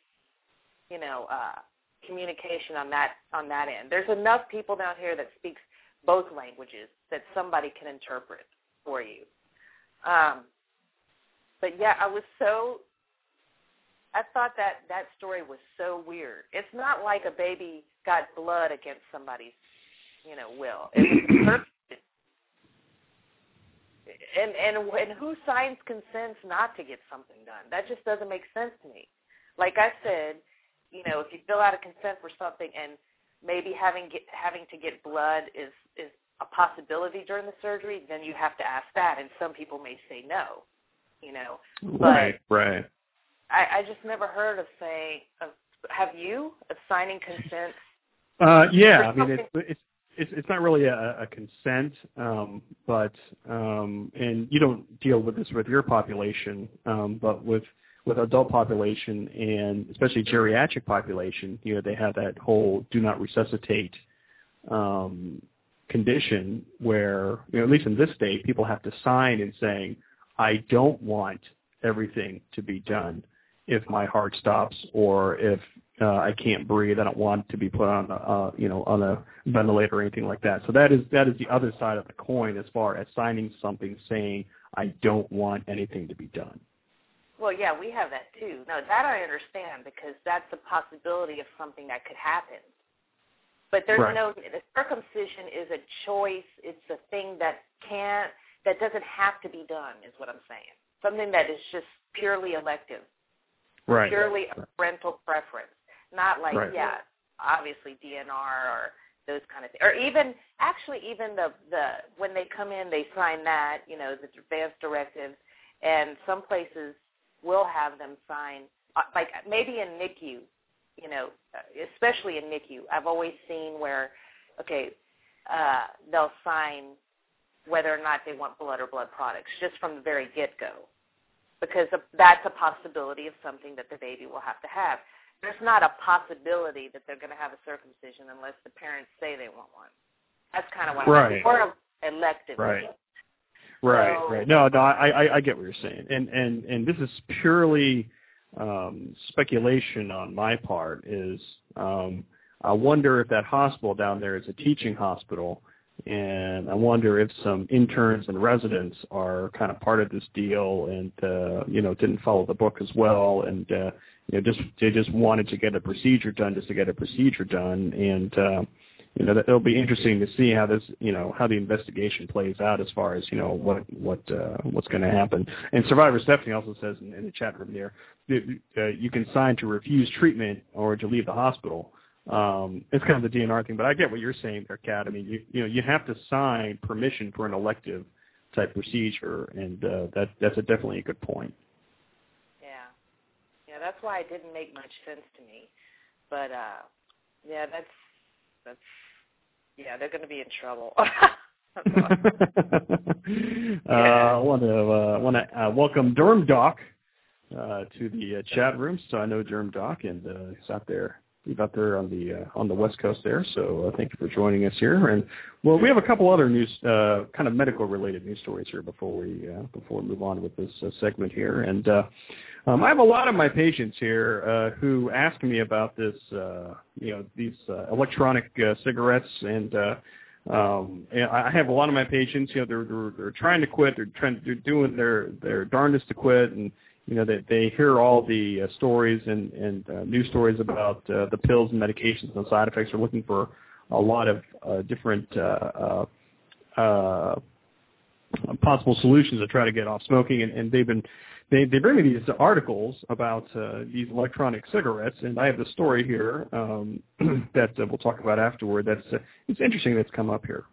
you know uh, communication on that on that end. There's enough people down here that speaks both languages that somebody can interpret for you. Um, but yeah, I was so I thought that that story was so weird. It's not like a baby got blood against somebody's, you know, will. And and and who signs consents not to get something done? That just doesn't make sense to me. Like I said, you know, if you fill out a consent for something and maybe having get having to get blood is is a possibility during the surgery, then you have to ask that, and some people may say no. You know, right, right. I, I just never heard of saying. Of, have you of signing consent? Uh, yeah, I mean it's it's it's it's not really a, a consent, um, but um, and you don't deal with this with your population, um, but with with adult population and especially geriatric population, you know, they have that whole do not resuscitate um, condition where, you know, at least in this state, people have to sign and saying, I don't want everything to be done if my heart stops or if uh, I can't breathe. I don't want to be put on, a, uh, you know, on a ventilator or anything like that. So that is that is the other side of the coin as far as signing something saying I don't want anything to be done. Well, yeah, we have that too. No, that I understand because that's a possibility of something that could happen. But there's right. no the circumcision is a choice. It's a thing that can't that doesn't have to be done is what I'm saying. Something that is just purely elective. Right. Purely a parental preference. Not like right. yeah, obviously DNR or those kind of things. Or even actually even the the when they come in they sign that, you know, the advance directives and some places will have them sign uh, like maybe in NICU you know, especially in NICU, I've always seen where, okay, uh, they'll sign whether or not they want blood or blood products just from the very get-go, because that's a possibility of something that the baby will have to have. There's not a possibility that they're going to have a circumcision unless the parents say they want one. That's kind of what right. I'm more elective. Right. Right, so, right. No, no, I, I, I get what you're saying, and and and this is purely um, speculation on my part is um, I wonder if that hospital down there is a teaching hospital, and I wonder if some interns and residents are kind of part of this deal and uh, you know didn't follow the book as well, and uh, you know just they just wanted to get a procedure done just to get a procedure done, and uh, you know, it'll be interesting to see how this, you know, how the investigation plays out as far as, you know, what what uh, what's going to happen. And Survivor Stephanie also says in, in the chat room there, that, uh, you can sign to refuse treatment or to leave the hospital. Um, it's kind of the DNR thing, but I get what you're saying there, Kat. I mean, you you know, you have to sign permission for an elective type procedure, and uh, that that's a definitely a good point. Yeah, yeah, that's why it didn't make much sense to me, but uh, yeah, that's that's yeah, they're going to be in trouble. uh, I want to uh, want to uh, welcome Derm Doc uh, to the uh, chat room. So I know Derm Doc, and uh, he's out there. Out there on the uh, on the west coast there. So uh, thank you for joining us here. And well, we have a couple other news, uh, kind of medical related news stories here before we uh, before we move on with this uh, segment here. And uh, um, I have a lot of my patients here uh, who ask me about this, uh, you know, these electronic cigarettes, and, uh, um, and I have a lot of my patients. You know, they're they're, they're trying to quit. They're trying. They're doing their their darndest to quit, and you know they they hear all the uh, stories and and uh, news stories about uh, the pills and medications and side effects. They're looking for a lot of uh, different. Uh, uh, uh, possible solutions to try to get off smoking and, and they've been they they bring me these articles about uh, these electronic cigarettes, and I have the story here um, that uh, we'll talk about afterward. That's uh, it's interesting that's come up here.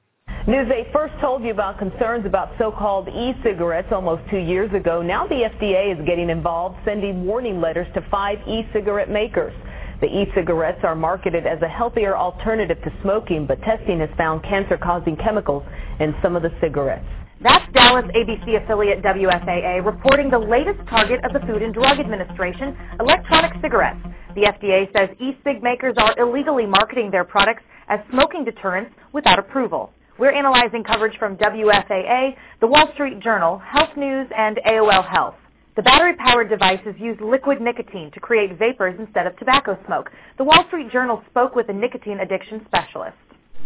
News 8 first told you about concerns about so-called e-cigarettes almost two years ago. Now the FDA is getting involved, sending warning letters to five e-cigarette makers. The e-cigarettes are marketed as a healthier alternative to smoking, but testing has found cancer-causing chemicals in some of the cigarettes. That's Dallas ABC affiliate WFAA reporting the latest target of the Food and Drug Administration, electronic cigarettes. The FDA says e-cig makers are illegally marketing their products as smoking deterrents without approval. We're analyzing coverage from WFAA, The Wall Street Journal, Health News, and AOL Health. The battery-powered devices use liquid nicotine to create vapors instead of tobacco smoke. The Wall Street Journal spoke with a nicotine addiction specialist.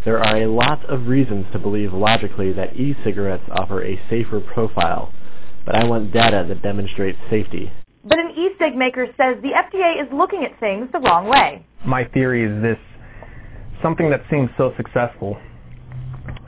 There are a lot of reasons to believe logically that e-cigarettes offer a safer profile, but I want data that demonstrates safety. But an e-cig maker says the FDA is looking at things the wrong way. My theory is this, something that seems so successful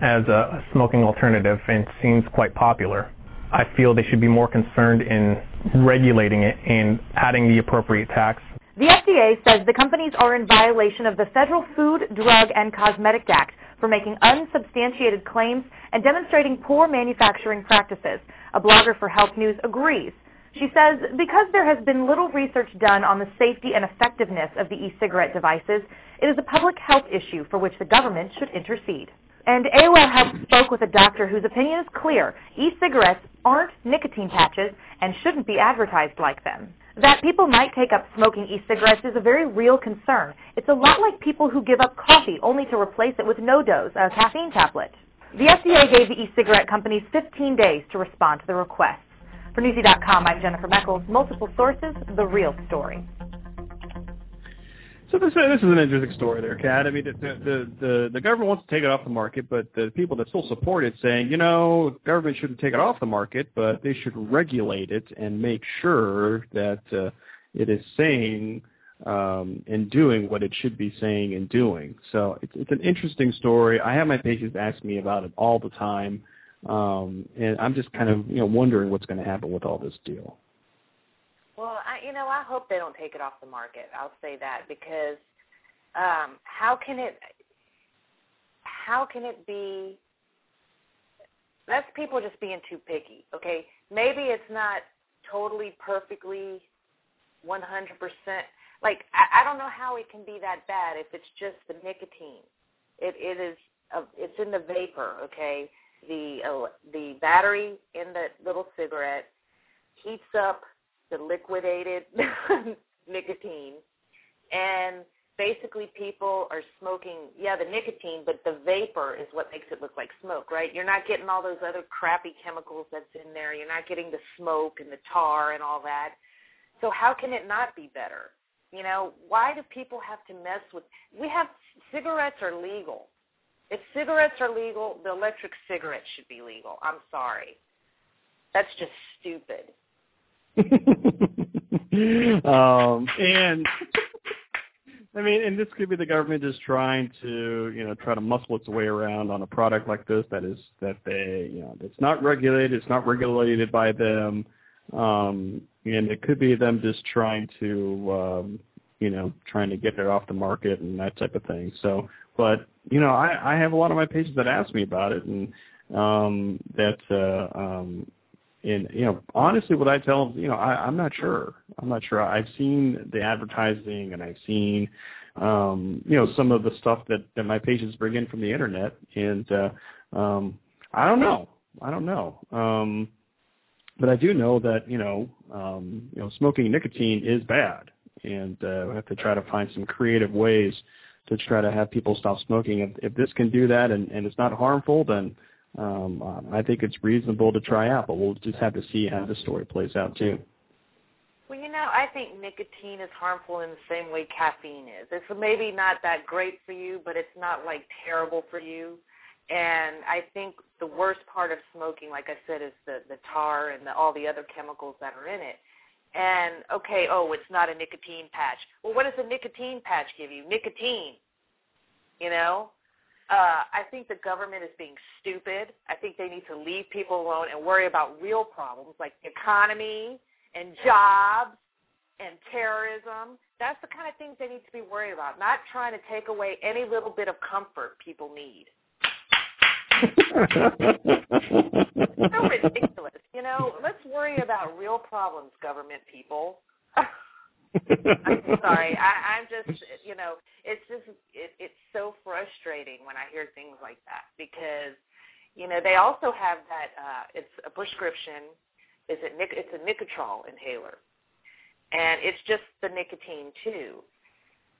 as a smoking alternative and seems quite popular, I feel they should be more concerned in regulating it and adding the appropriate tax the FDA says the companies are in violation of the Federal Food, Drug, and Cosmetic Act for making unsubstantiated claims and demonstrating poor manufacturing practices. A blogger for Health News agrees. She says because there has been little research done on the safety and effectiveness of the e-cigarette devices, it is a public health issue for which the government should intercede. And AOL Health spoke with a doctor whose opinion is clear. E-cigarettes aren't nicotine patches and shouldn't be advertised like them. That people might take up smoking e-cigarettes is a very real concern. It's a lot like people who give up coffee only to replace it with NoDoz, a caffeine tablet. The FDA gave the e-cigarette companies 15 days to respond to the requests. For Newsy.com, I'm Jennifer Meckles. Multiple sources, the real story. So this, this is an interesting story there, Kat. I mean, the, the the the government wants to take it off the market, but the people that still support it saying, you know, government shouldn't take it off the market, but they should regulate it and make sure that uh, it is saying um, and doing what it should be saying and doing. So it's, it's an interesting story. I have my patients ask me about it all the time. Um, and I'm just kind of you know wondering what's going to happen with all this deal. Well, I, you know, I hope they don't take it off the market. I'll say that because um, how can it? How can it be? That's people just being too picky. Okay, maybe it's not totally perfectly 100%. Like I, I don't know how it can be that bad if it's just the nicotine. It it is. A, it's in the vapor. Okay, the uh, the battery in the little cigarette heats up the liquidated nicotine and basically people are smoking yeah the nicotine but the vapor is what makes it look like smoke right you're not getting all those other crappy chemicals that's in there you're not getting the smoke and the tar and all that so how can it not be better you know why do people have to mess with we have cigarettes are legal if cigarettes are legal, the electric cigarette should be legal. I'm sorry. That's just stupid. um, and I mean, and this could be the government just trying to, you know, try to muscle its way around on a product like this that is that they, you know, it's not regulated, it's not regulated by them, um, and it could be them just trying to, um, you know, trying to get it off the market and that type of thing. So but you know, I, I have a lot of my patients that ask me about it, and um, that uh, um, and you know, honestly, what I tell them, you know, I, I'm not sure. I'm not sure. I've seen the advertising, and I've seen um, you know some of the stuff that that my patients bring in from the internet, and uh, um, I don't know. I don't know. Um, but I do know that you know, um, you know, smoking nicotine is bad, and uh, we have to try to find some creative ways to try to have people stop smoking. If, if this can do that and, and it's not harmful, then um, I think it's reasonable to try out. But we'll just have to see how the story plays out too. Well, you know, I think nicotine is harmful in the same way caffeine is. It's maybe not that great for you, but it's not like terrible for you. And I think the worst part of smoking, like I said, is the the tar and the, all the other chemicals that are in it and okay, oh, it's not a nicotine patch. Well, what does a nicotine patch give you? Nicotine. You know? Uh, I think the government is being stupid. I think they need to leave people alone and worry about real problems like the economy and jobs and terrorism. That's the kind of things they need to be worried about, not trying to take away any little bit of comfort people need so ridiculous. You know, let's worry about real problems, government people. I'm sorry. I, I'm just, you know, it's just, frustrating when I hear things like that because, you know, they also have that. uh It's a prescription. Is it? It's a Nicotrol inhaler, and it's just the nicotine too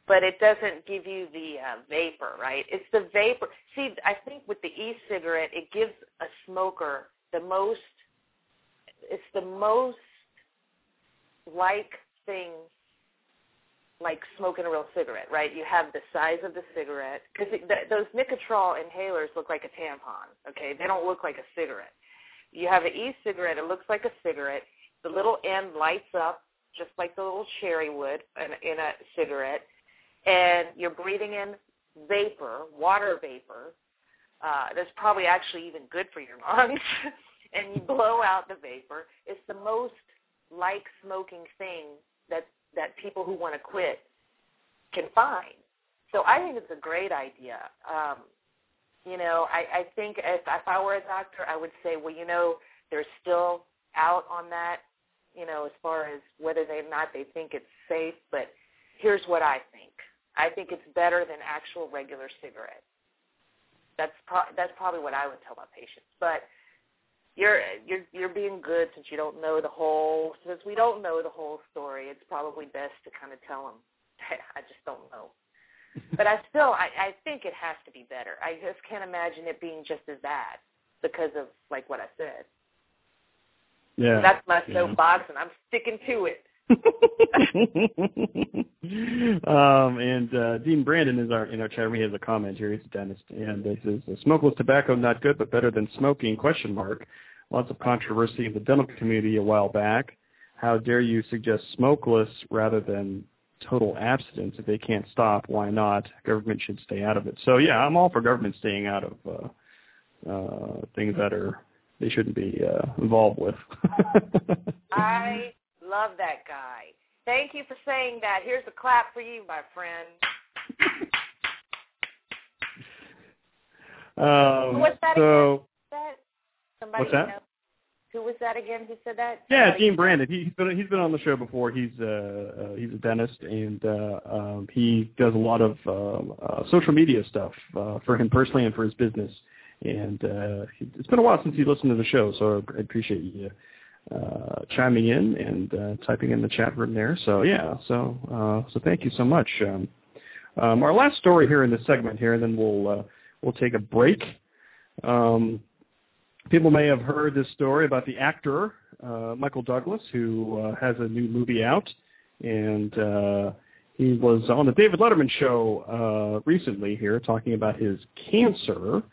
but it doesn't give you the uh, vapor, right? It's the vapor. See, I think with the e-cigarette, it gives a smoker the most. It's the most like thing like smoking a real cigarette, right? You have the size of the cigarette because those Nicotrol inhalers look like a tampon. Okay, they don't look like a cigarette. You have an e-cigarette; it looks like a cigarette. The little end lights up just like the little cherry would in, in a cigarette and you're breathing in vapor, water vapor. Uh, that's probably actually even good for your lungs. and you blow out the vapor. It's the most like smoking thing that that people who want to quit can find. So I think it's a great idea. Um, You know, I, I think if, if I were a doctor, I would say, well, you know, they're still out on that, you know, as far as whether or not they think it's safe. But here's what I think. I think it's better than actual regular cigarettes. That's pro- that's probably what I would tell my patients. But you're you're you're being good since you don't know the whole since we don't know the whole story. It's probably best to kind of tell them. I just don't know. but I still I I think it has to be better. I just can't imagine it being just as bad because of like what I said. Yeah. That's my yeah. soapbox, and I'm sticking to it. um, and uh, Dean Brandon is our in our chat room. He has a comment here. He's a dentist, and he says, "Smokeless tobacco not good, but better than smoking?" Question mark. Lots of controversy in the dental community a while back. How dare you suggest smokeless rather than total abstinence if they can't stop? Why not? Government should stay out of it. So yeah, I'm all for government staying out of uh, uh, things that are they shouldn't be uh, involved with. I love that guy. Thank you for saying that. Here's a clap for you, my friend. Um, What's that so again? That somebody What's that? Know? Who was that again? Who said that? yeah, Somebody- Dean Brandon. He, he's been he's been on the show before. He's uh, uh he's a dentist and uh, um, he does a lot of um, uh, social media stuff uh, for him personally and for his business. And uh, it's been a while since he listened to the show, so I appreciate you uh, chiming in and uh, typing in the chat room there. So yeah, so uh, so thank you so much. Um, um, our last story here in this segment here, and then we'll uh, we'll take a break. Um, people may have heard this story about the actor uh, Michael Douglas, who uh, has a new movie out, and uh, he was on the David Letterman show uh, recently here talking about his cancer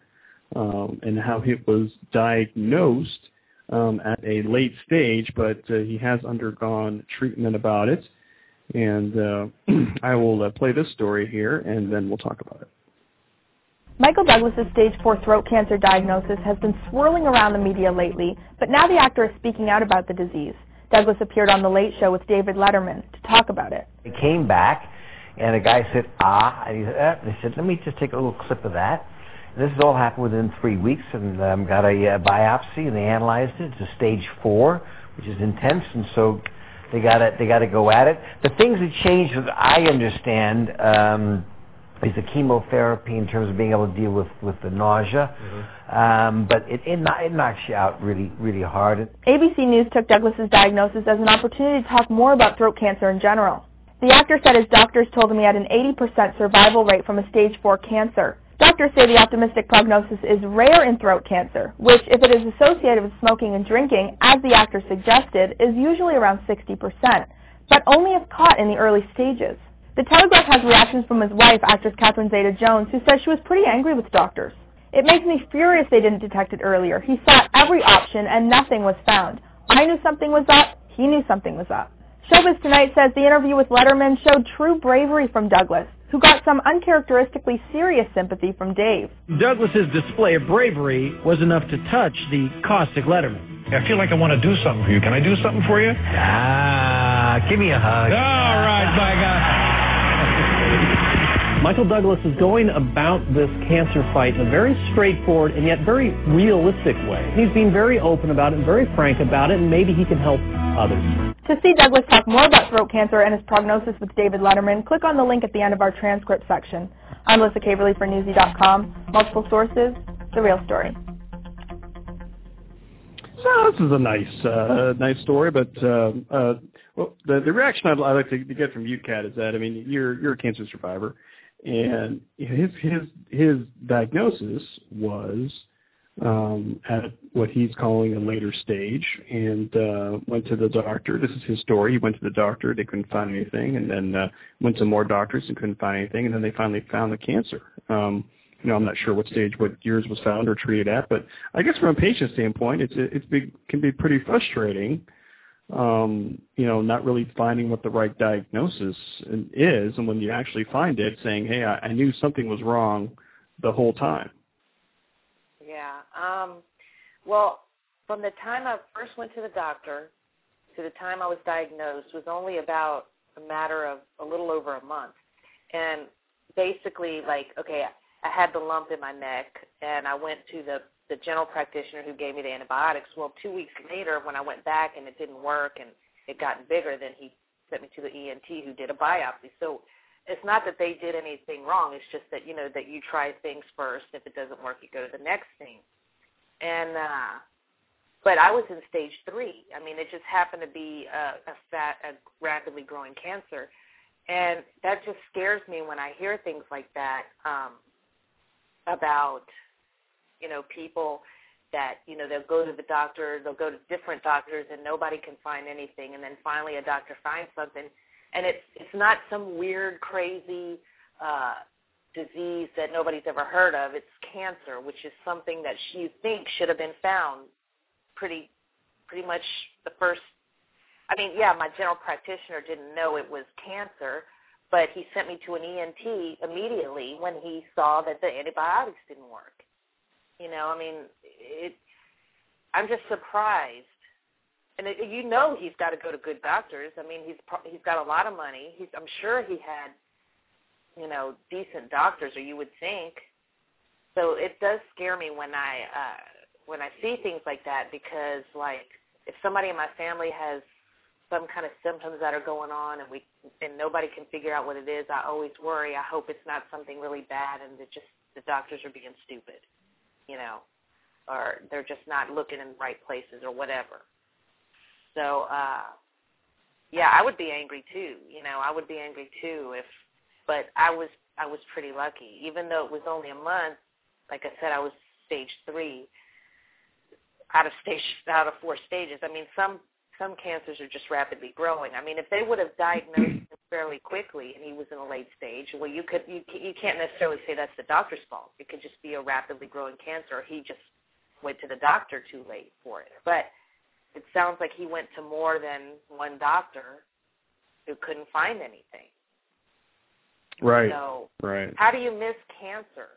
um, and how he was diagnosed um, at a late stage, but uh, he has undergone treatment about it. And uh, I will uh, play this story here, and then we'll talk about it. Michael Douglas's stage 4 throat cancer diagnosis has been swirling around the media lately, but now the actor is speaking out about the disease. Douglas appeared on The Late Show with David Letterman to talk about it. He came back, and the guy said, ah, and he said, they said, let me just take a little clip of that. And this has all happened within three weeks, and um, got a uh, biopsy, and they analyzed it. It's a stage four, which is intense, and so they got to they got to go at it. The things that changed, as I understand, um, is the chemotherapy in terms of being able to deal with with the nausea. Um, but it, it it knocks you out really really hard. ABC News took Douglas's diagnosis as an opportunity to talk more about throat cancer in general. The actor said his doctors told him he had an 80% survival rate from a stage 4 cancer. Doctors say the optimistic prognosis is rare in throat cancer, which, if it is associated with smoking and drinking, as the actor suggested, is usually around 60%, but only if caught in the early stages. The Telegraph has reactions from his wife, actress Catherine Zeta-Jones, who says she was pretty angry with doctors. It makes me furious they didn't detect it earlier. He sought every option and nothing was found. I knew something was up. He knew something was up. Showbiz Tonight says the interview with Letterman showed true bravery from Douglas, who got some uncharacteristically serious sympathy from Dave. Douglas's display of bravery was enough to touch the caustic Letterman. I feel like I want to do something for you. Can I do something for you? Ah, give me a hug. All right, by God. Michael Douglas is going about this cancer fight in a very straightforward and yet very realistic way. He's being very open about it and very frank about it, and maybe he can help others. To see Douglas talk more about throat cancer and his prognosis with David Letterman, click on the link at the end of our transcript section. I'm Melissa Caverly for Newsy.com. Multiple sources, the real story. So this is a nice, uh, nice story, but uh, uh, well, the the reaction I'd, I'd like to, to get from you, Kat, is that I mean you're you're a cancer survivor, and his his his diagnosis was um, at what he's calling a later stage, and uh, went to the doctor. This is his story. He went to the doctor. They couldn't find anything, and then uh, went to more doctors and couldn't find anything, and then they finally found the cancer. Um, you know, I'm not sure what stage what yours was found or treated at, but I guess from a patient standpoint, it's it's big, can be pretty frustrating. Um, you know, not really finding what the right diagnosis is, and when you actually find it, saying, "Hey, I, I knew something was wrong the whole time." Yeah. Um, well, from the time I first went to the doctor to the time I was diagnosed was only about a matter of a little over a month. And basically, like, okay, I had the lump in my neck, and I went to the the general practitioner who gave me the antibiotics. Well, two weeks later, when I went back and it didn't work and it got bigger, then he sent me to the ENT who did a biopsy. So it's not that they did anything wrong. It's just that you know that you try things first. If it doesn't work, you go to the next thing. And uh, but I was in stage three. I mean, it just happened to be a, a fat, a rapidly growing cancer, and that just scares me when I hear things like that um, about you know people that you know they'll go to the doctor, they'll go to different doctors, and nobody can find anything, and then finally a doctor finds something, and it's it's not some weird, crazy. Uh, disease that nobody's ever heard of. It's cancer, which is something that you think should have been found pretty pretty much the first I mean, yeah, my general practitioner didn't know it was cancer, but he sent me to an ENT immediately when he saw that the antibiotics didn't work. You know, I mean, it I'm just surprised. And it, you know he's got to go to good doctors. I mean, he's he's got a lot of money. He's I'm sure he had you know, decent doctors or you would think. So it does scare me when I uh when I see things like that because like if somebody in my family has some kind of symptoms that are going on and we and nobody can figure out what it is, I always worry. I hope it's not something really bad and that just the doctors are being stupid, you know, or they're just not looking in the right places or whatever. So, uh yeah, I would be angry too. You know, I would be angry too if but I was I was pretty lucky. Even though it was only a month, like I said, I was stage three out of stage out of four stages. I mean, some some cancers are just rapidly growing. I mean, if they would have diagnosed fairly quickly and he was in a late stage, well, you could you you can't necessarily say that's the doctor's fault. It could just be a rapidly growing cancer. He just went to the doctor too late for it. But it sounds like he went to more than one doctor who couldn't find anything. Right. So right. how do you miss cancer?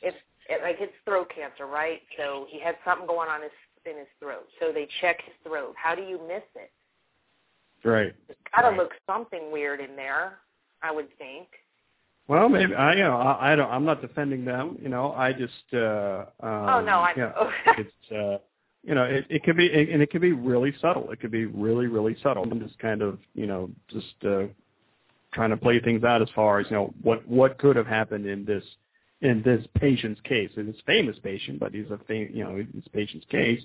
It's it, like it's throat cancer, right? So he had something going on his in his throat. So they check his throat. How do you miss it? Right. There's got to right. look something weird in there, I would think. Well, maybe I, you know, I, I don't. I'm not defending them. You know, I just. uh um, Oh no, I know. it's. uh you know, it, it could be, and it could be really subtle. It could be really, really subtle. And just kind of, you know, just uh, trying to play things out as far as you know what what could have happened in this in this patient's case. It's famous patient, but he's a fam- you know this patient's case.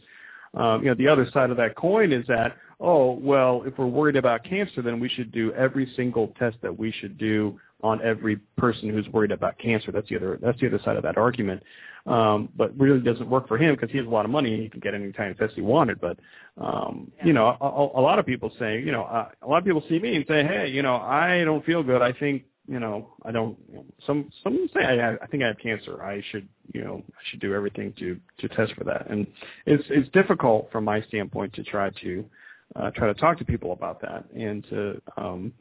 Um, you know, the other side of that coin is that oh well, if we're worried about cancer, then we should do every single test that we should do on every person who's worried about cancer. That's the other that's the other side of that argument. Um, but really doesn't work for him because he has a lot of money and he can get any kind of test he wanted. But um, you know, a, a lot of people say, you know, uh, a lot of people see me and say, hey, you know, I don't feel good. I think you know, I don't. Some some say I, I think I have cancer. I should, you know, I should do everything to to test for that. And it's it's difficult from my standpoint to try to uh, try to talk to people about that and to um,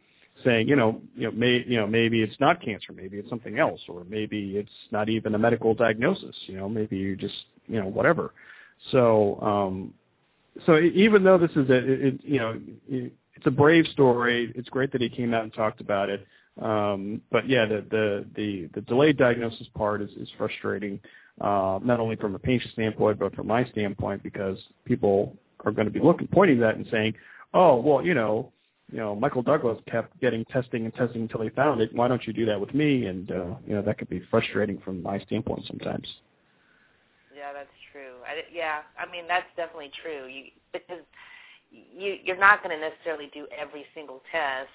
saying, you know, you know, may, you know, maybe it's not cancer, maybe it's something else, or maybe it's not even a medical diagnosis. You know, maybe you just, you know, whatever. So, um, so even though this is a, it, you know, it, it's a brave story. It's great that he came out and talked about it. Um, but yeah, the, the, the, the delayed diagnosis part is, is frustrating, uh, not only from a patient standpoint, but from my standpoint, because people are going to be looking, pointing that and saying, oh, well, you know, you know, Michael Douglas kept getting testing and testing until he found it. Why don't you do that with me? And, uh, you know, that could be frustrating from my standpoint sometimes. Yeah, that's true. I, yeah, I mean that's definitely true. You because you you're not going to necessarily do every single test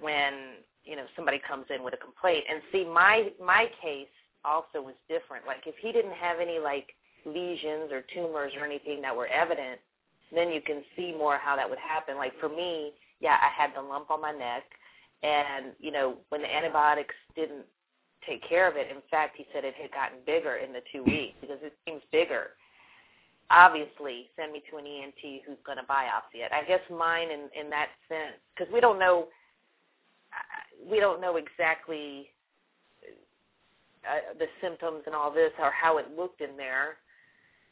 when you know somebody comes in with a complaint. And see, my my case also was different. Like if he didn't have any like lesions or tumors or anything that were evident, then you can see more how that would happen. Like for me, yeah, I had the lump on my neck, and you know when the antibiotics didn't take care of it. In fact, he said it had gotten bigger in the two weeks because it seems bigger. Obviously, send me to an ENT who's going to biopsy it. I guess mine in in that sense because we don't know we don't know exactly uh, the symptoms and all this or how it looked in there.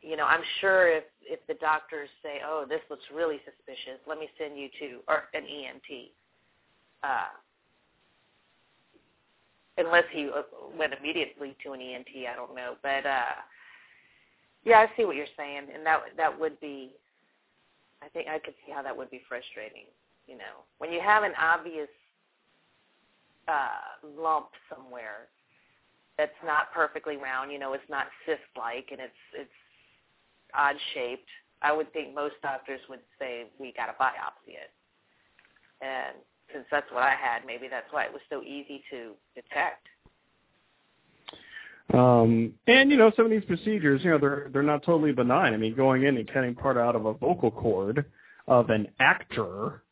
You know, I'm sure if if the doctors say, "Oh, this looks really suspicious. Let me send you to or an ENT." Uh, unless he uh, went immediately to an ENT. I don't know, but uh, yeah, I see what you're saying, and that that would be. I think I could see how that would be frustrating. You know, when you have an obvious uh, lump somewhere that's not perfectly round, you know, it's not cyst-like and it's it's odd shaped. I would think most doctors would say we got to biopsy it, and since that's what I had, maybe that's why it was so easy to detect. Um, and you know, some of these procedures, you know, they're they're not totally benign. I mean, going in and cutting part out of a vocal cord of an actor,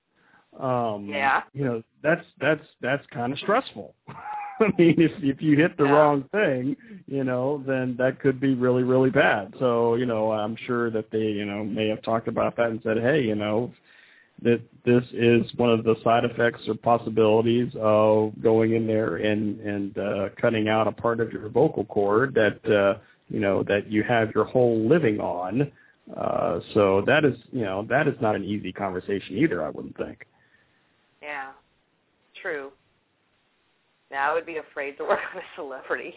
um, yeah, you know, that's that's that's kind of stressful. I mean, if if you hit the Yeah. wrong thing, you know, then that could be really really bad. So you know, I'm sure that they you know may have talked about that and said, hey, you know, that this is one of the side effects or possibilities of going in there and and uh, cutting out a part of your vocal cord that uh, you know that you have your whole living on. Uh, so that is you know that is not an easy conversation either. I wouldn't think. Yeah, true. Now I would be afraid to work with a celebrity.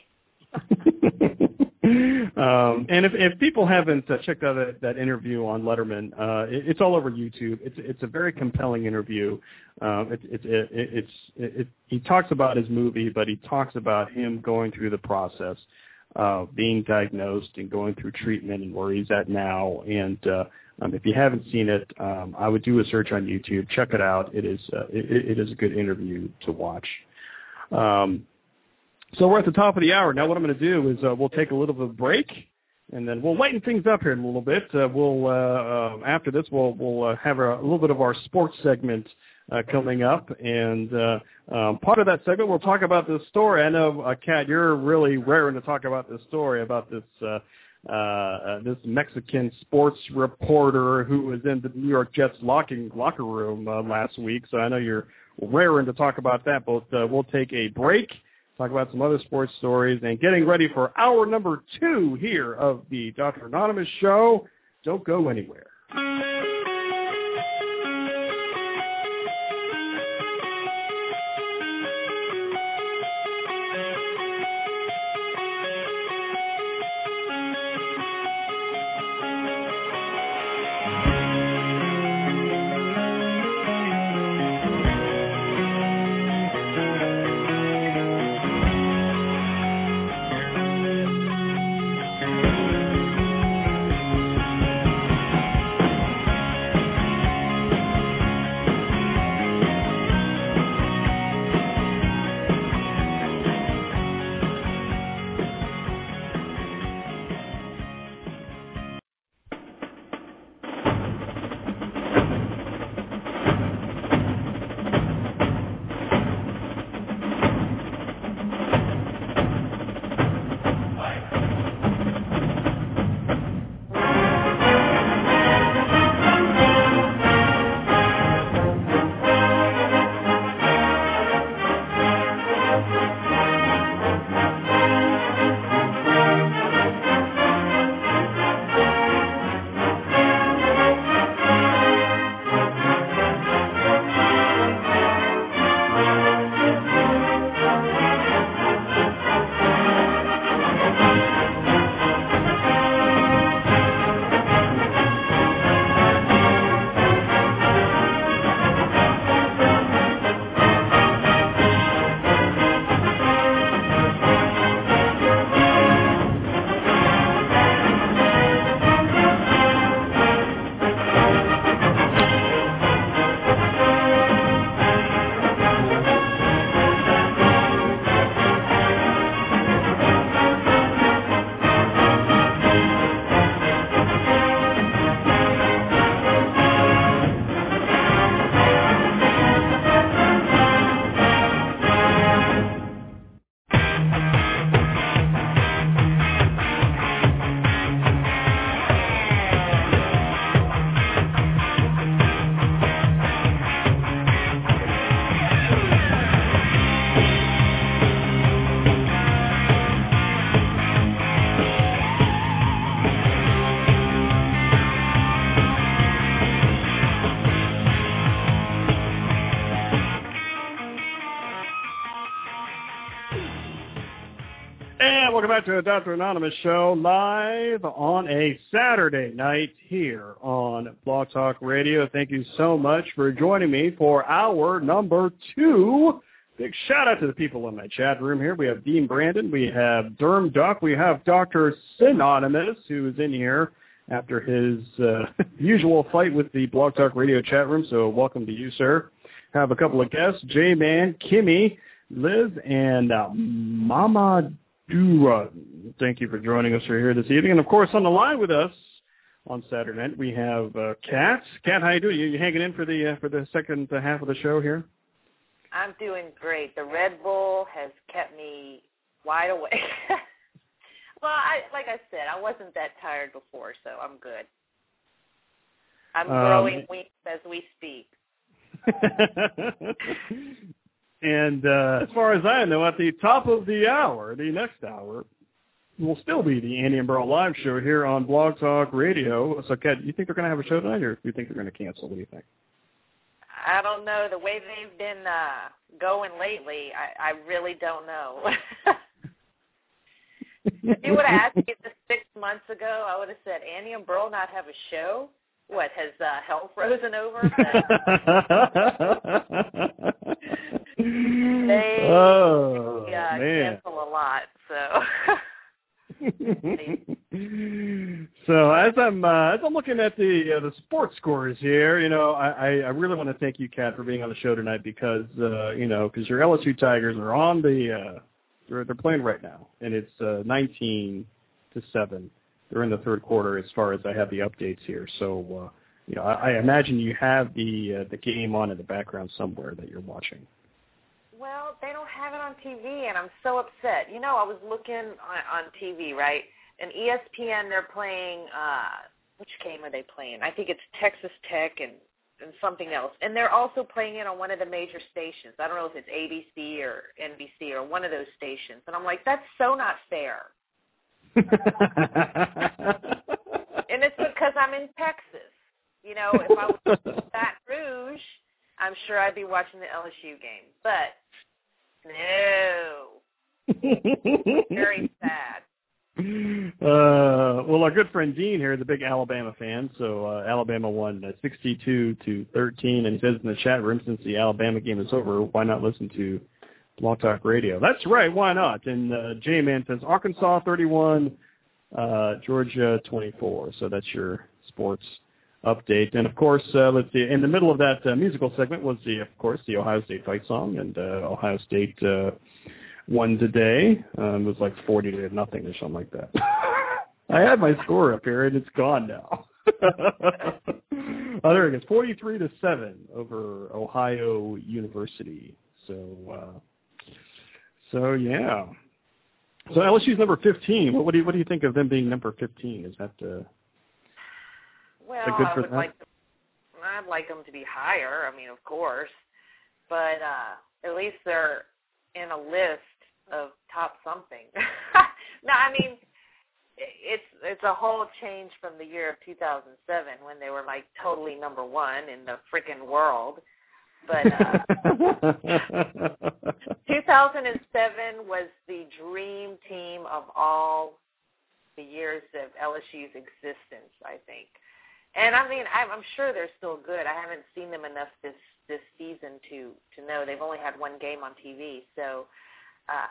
um, and if, if people haven't uh, checked out that, that interview on Letterman, uh, it, it's all over YouTube. It's it's a very compelling interview. Um, it, it, it, it's it, it, he talks about his movie, but he talks about him going through the process of being diagnosed and going through treatment and where he's at now. And uh, um, if you haven't seen it, um, I would do a search on YouTube. Check it out. It is uh, it, it is a good interview to watch. Um, so we're at the top of the hour. Now what I'm going to do is uh, we'll take a little bit of a break, and then we'll lighten things up here in a little bit. Uh, we'll uh, uh, after this we'll we'll uh, have a, a little bit of our sports segment coming up, and um, part of that segment we'll talk about this story. I know, Kat, you're really raring to talk about this story about this. Uh, uh, this Mexican sports reporter who was in the New York Jets locking locker room uh, last week. So I know you're raring to talk about that. But uh, we'll take a break, talk about some other sports stories, and getting ready for hour number two here of the Dr. Anonymous show. Don't go anywhere. To the Dr. Anonymous show live on a Saturday night here on Blog Talk Radio. Thank you so much for joining me for hour number two. Big shout out to the people in my chat room here. We have Dean Brandon, we have Derm Duck, we have Dr. Synonymous who is in here after his uh, usual fight with the Blog Talk Radio chat room. So welcome to you, sir. Have a couple of guests, J-Man, Kimmy, Liz, and uh, Mama Dura. Thank you for joining us here this evening. And, of course, on the line with us on Saturday night, we have uh, Kat. Kat, how you doing? You, you hanging in for the uh, for the second half of the show here? I'm doing great. The Red Bull has kept me wide awake. well, I like I said, I wasn't that tired before, so I'm good. I'm Um, growing weeks as we speak. and uh, as far as I know, at the top of the hour, the next hour, will still be the Andy and Burl live show here on Blog Talk Radio. So, Kat, you think they're going to have a show tonight, or do you think they're going to cancel? What do you think? I don't know the way they've been uh going lately. I, I really don't know. if you would have asked me this six months ago, I would have said Andy and Burl not have a show. What has uh, hell frozen over? they oh, uh, man. cancel a lot, so. so as I'm uh, as I'm looking at the uh, the sports scores here, you know, I, I I really want to thank you, Kat, for being on the show tonight because uh, you know because your LSU Tigers are on the uh, they're they're playing right now, and it's uh, 19 to seven. They're in the third quarter as far as I have the updates here. So uh, you know, I, I imagine you have the uh, the game on in the background somewhere that you're watching. Well, they don't have it on TV, and I'm so upset. You know, I was looking on, on TV, right? And ESPN, they're playing. uh Which game are they playing? I think it's Texas Tech and and something else. And they're also playing it on one of the major stations. I don't know if it's ABC or NBC or one of those stations. And I'm like, that's so not fair. and it's because I'm in Texas. You know, if I was in Baton Rouge, I'm sure I'd be watching the LSU game. But no, very sad. Uh, well, our good friend Dean here is a big Alabama fan, so uh, Alabama won uh, 62 to 13, and he says in the chat room, since the Alabama game is over, why not listen to Blog Talk Radio? That's right, why not? And uh, J-Man says Arkansas 31, uh, Georgia 24. So that's your sports update. And of course, uh, let's see, in the middle of that uh, musical segment was the, of course, the Ohio State fight song, and uh, Ohio State uh, won today. Um, it was like 40 to nothing or something like that. I had my score up here, and it's gone now. oh, there it is, 43 to seven over Ohio University. So, uh, so yeah. So LSU's number 15. What, what do you what do you think of them being number 15? Is that uh, Well, I for would them? like them, I'd like them to be higher. I mean, of course, but uh, at least they're in a list of top something. no, I mean, it's it's a whole change from the year of 2007 when they were like totally number one in the freaking world. But uh, 2007 was the dream team of all the years of LSU's existence, I think. And I mean, I'm, I'm sure they're still good. I haven't seen them enough this this season to to know they've only had one game on TV. So, uh,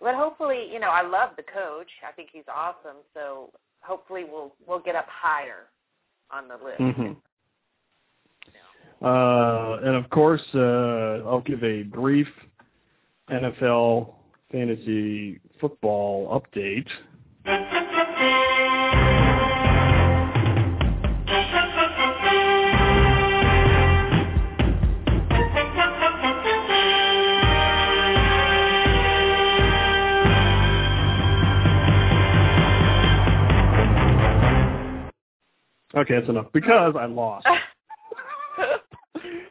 but hopefully, you know, I love the coach. I think he's awesome. So hopefully, we'll we'll get up higher on the list. Mhm. Uh, and of course, uh, I'll give a brief NFL fantasy football update. Okay, that's enough because I lost.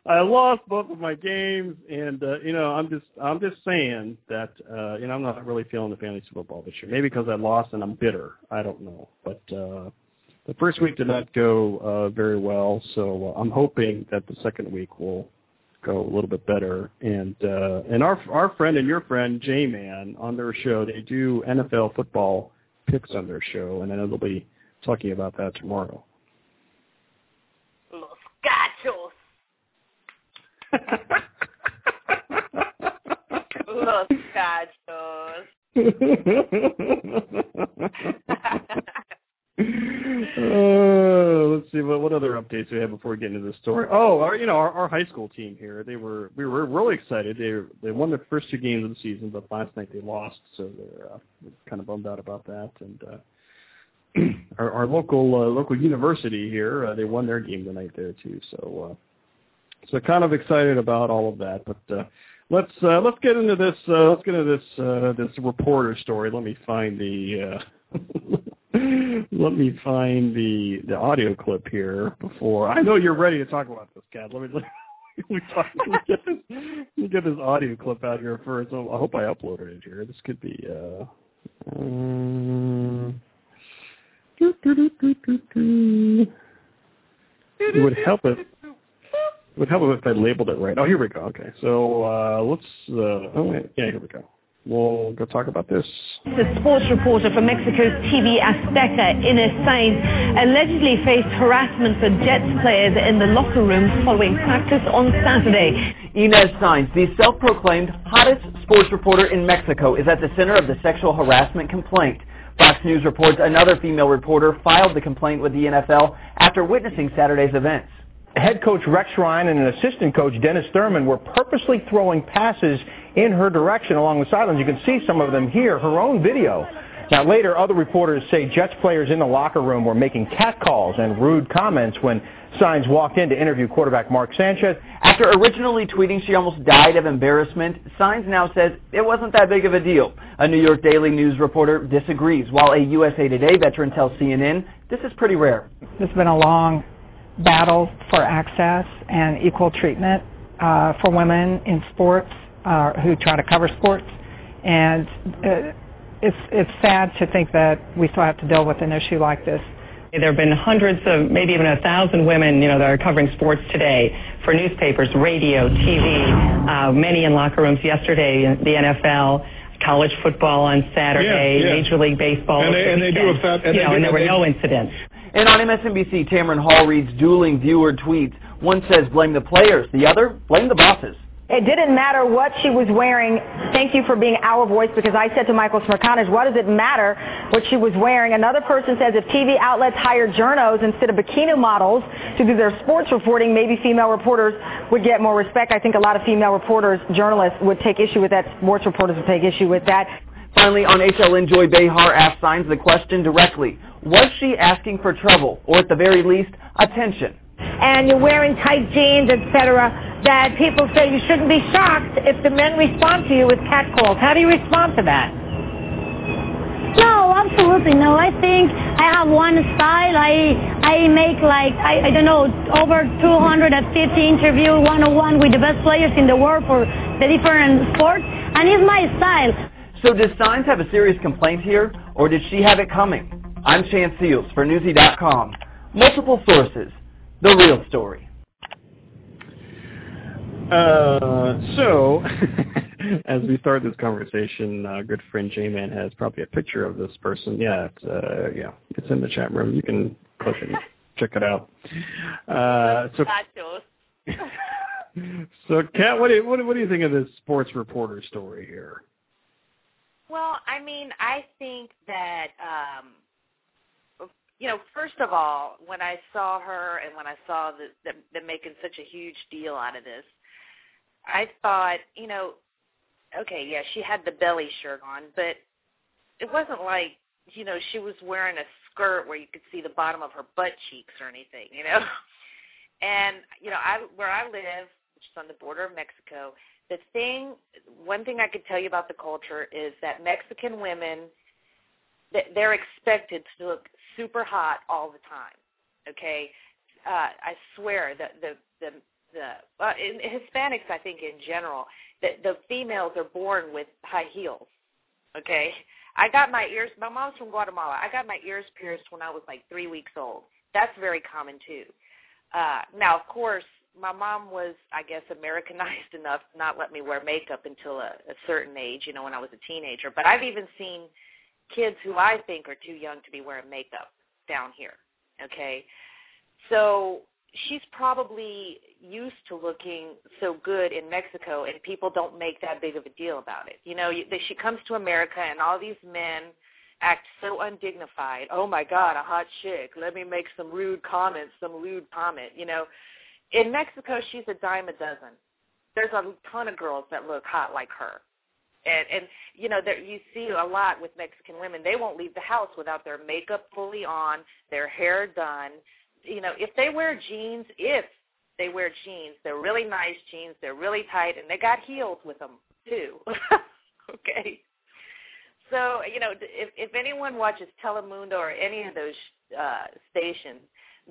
I lost both of my games, and uh, you know, I'm just I'm just saying that uh, you know I'm not really feeling the fantasy football this year. Maybe because I lost and I'm bitter. I don't know, but uh, the first week did not go uh, very well, so uh, I'm hoping that the second week will go a little bit better. And uh, and our our friend and your friend J Man on their show, they do NFL football picks on their show, and I know they'll be talking about that tomorrow. Los Gachos. Los Gachos. uh, let's see what what other updates we have before we get into this story. Oh, our you know our, our high school team here. They were we were really excited. They they won their first two games of the season, but last night they lost, so they're uh, kind of bummed out about that. And uh, our, our local uh, local university here, uh, they won their game tonight there too. So uh, so kind of excited about all of that. But uh, let's uh, let's get into this uh, let's get into this uh, this reporter story. Let me find the. Uh, Let me find the the audio clip here before. I know you're ready to talk about this, Kat. Let me let me, talk, let get this me get this audio clip out here first. I hope I uploaded it here. This could be. Uh, um, it would help if it would help if I labeled it right. Oh, here we go. Okay, so uh, let's. Uh, oh wait, yeah, here we go. We'll go talk about this. The sports reporter for Mexico's TV Azteca, Inés Sainz, allegedly faced harassment for Jets players in the locker room following practice on Saturday. Inés Sainz, the self-proclaimed hottest sports reporter in Mexico, is at the center of the sexual harassment complaint. Fox News reports another female reporter filed the complaint with the NFL after witnessing Saturday's events head coach Rex Ryan and an assistant coach Dennis Thurman were purposely throwing passes in her direction along the sidelines. You can see some of them here, her own video. Now later, other reporters say Jets players in the locker room were making catcalls and rude comments when Sainz walked in to interview quarterback Mark Sanchez. After originally tweeting she almost died of embarrassment, Sainz now says it wasn't that big of a deal. A New York Daily News reporter disagrees, while a USA Today veteran tells CNN this is pretty rare. It's been a long battle for access and equal treatment uh, for women in sports uh, who try to cover sports. And uh, it's, it's sad to think that we still have to deal with an issue like this. There have been hundreds of, maybe even a thousand women, you know, that are covering sports today for newspapers, radio, TV, uh, many in locker rooms yesterday, the NFL, college football on Saturday, yeah, yeah. Major League Baseball. And they, and they do a fat, and, you know, do, and there were they, no incidents. And on MSNBC, Tamron Hall reads dueling viewer tweets. One says blame the players, the other blame the bosses. It didn't matter what she was wearing. Thank you for being our voice because I said to Michael Smerconish, what does it matter what she was wearing? Another person says if TV outlets hired journos instead of bikini models to do their sports reporting, maybe female reporters would get more respect. I think a lot of female reporters, journalists would take issue with that. Sports reporters would take issue with that. Finally, on HLN, Joy Behar asked Sainz the question directly. Was she asking for trouble, or at the very least, attention? And you're wearing tight jeans, etc., that people say you shouldn't be shocked if the men respond to you with catcalls. How do you respond to that? No, absolutely no. I think I have one style. I I make like I, I don't know over 250 interview one on one with the best players in the world for the different sports, and it's my style. So does Sainz have a serious complaint here, or did she have it coming? I'm Chance Seals for Newsy.com. Multiple sources. The real story. Uh, so, as we start this conversation, uh, good friend J-Man has probably a picture of this person. Yeah, it's, uh, yeah, it's in the chat room. You can click and check it out. Uh, so, so Kat, what do you, what, what do you think of this sports reporter story here? Well, I mean, I think that um you know, first of all, when I saw her and when I saw that them, them making such a huge deal out of this, I thought, you know, okay, yeah, she had the belly shirt on, but it wasn't like, you know, she was wearing a skirt where you could see the bottom of her butt cheeks or anything, you know. And you know, I where I live, which is on the border of Mexico, the thing, one thing I could tell you about the culture is that Mexican women, they're expected to look super hot all the time. Okay, uh, I swear that the the the uh, in Hispanics, I think in general, that the females are born with high heels. Okay, I got my ears. My mom's from Guatemala. I got my ears pierced when I was like three weeks old. That's very common too. Uh, now, of course, my mom was, I guess, Americanized enough to not let me wear makeup until a, a certain age, you know, when I was a teenager. But I've even seen kids who I think are too young to be wearing makeup down here. Okay, so she's probably used to looking so good in Mexico, and people don't make that big of a deal about it. You know, she comes to America, and all these men act so undignified. Oh my God, a hot chick. Let me make some rude comments, some lewd comment. You know, in Mexico, she's a dime a dozen. There's a ton of girls that look hot like her. And, and you know, there, you see a lot with Mexican women. They won't leave the house without their makeup fully on, their hair done. You know, if they wear jeans, if they wear jeans, they're really nice jeans, they're really tight, and they got heels with them too. okay. So you know, if if anyone watches Telemundo or any of those uh, stations,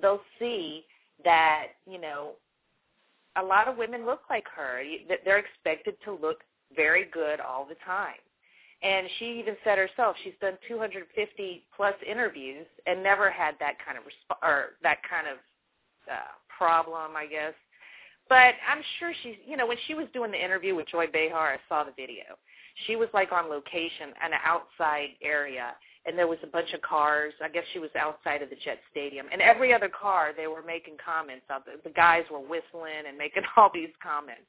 they'll see that you know a lot of women look like her. They're expected to look very good all the time. And she even said herself she's done 250 plus interviews and never had that kind of resp- or that kind of uh, problem, I guess. But I'm sure she's, you know, when she was doing the interview with Joy Behar, I saw the video. She was like on location an outside area, and there was a bunch of cars. I guess she was outside of the Jet Stadium, and every other car they were making comments the guys were whistling and making all these comments.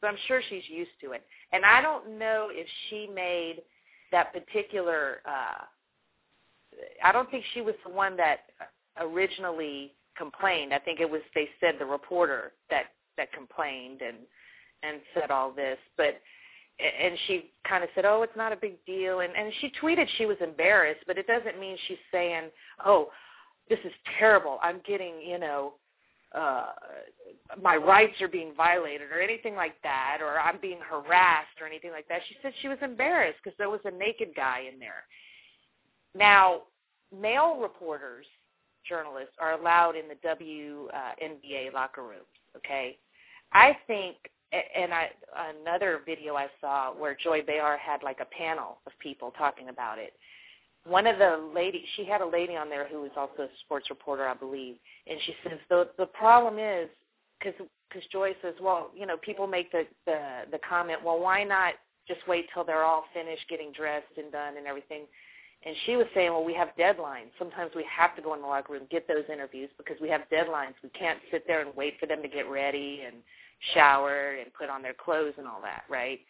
So I'm sure she's used to it. And I don't know if she made that particular. uh I don't think she was the one that originally complained. I think it was they said the reporter that that complained and and said all this, but and she kind of said, "Oh, it's not a big deal," and and she tweeted she was embarrassed, but it doesn't mean she's saying, "Oh, this is terrible. I'm getting, you know, uh my rights are being violated or anything like that or I'm being harassed or anything like that. She said she was embarrassed because there was a naked guy in there. Now, male reporters, journalists are allowed in the WNBA locker rooms, okay? I think and I another video I saw where Joy Behar had like a panel of people talking about it. One of the ladies, she had a lady on there who was also a sports reporter, I believe, and she says the the problem is because because Joy says, well, you know, people make the the the comment, well, why not just wait till they're all finished getting dressed and done and everything. And she was saying, well, we have deadlines. Sometimes we have to go in the locker room, get those interviews because we have deadlines. We can't sit there and wait for them to get ready and shower and put on their clothes and all that, right?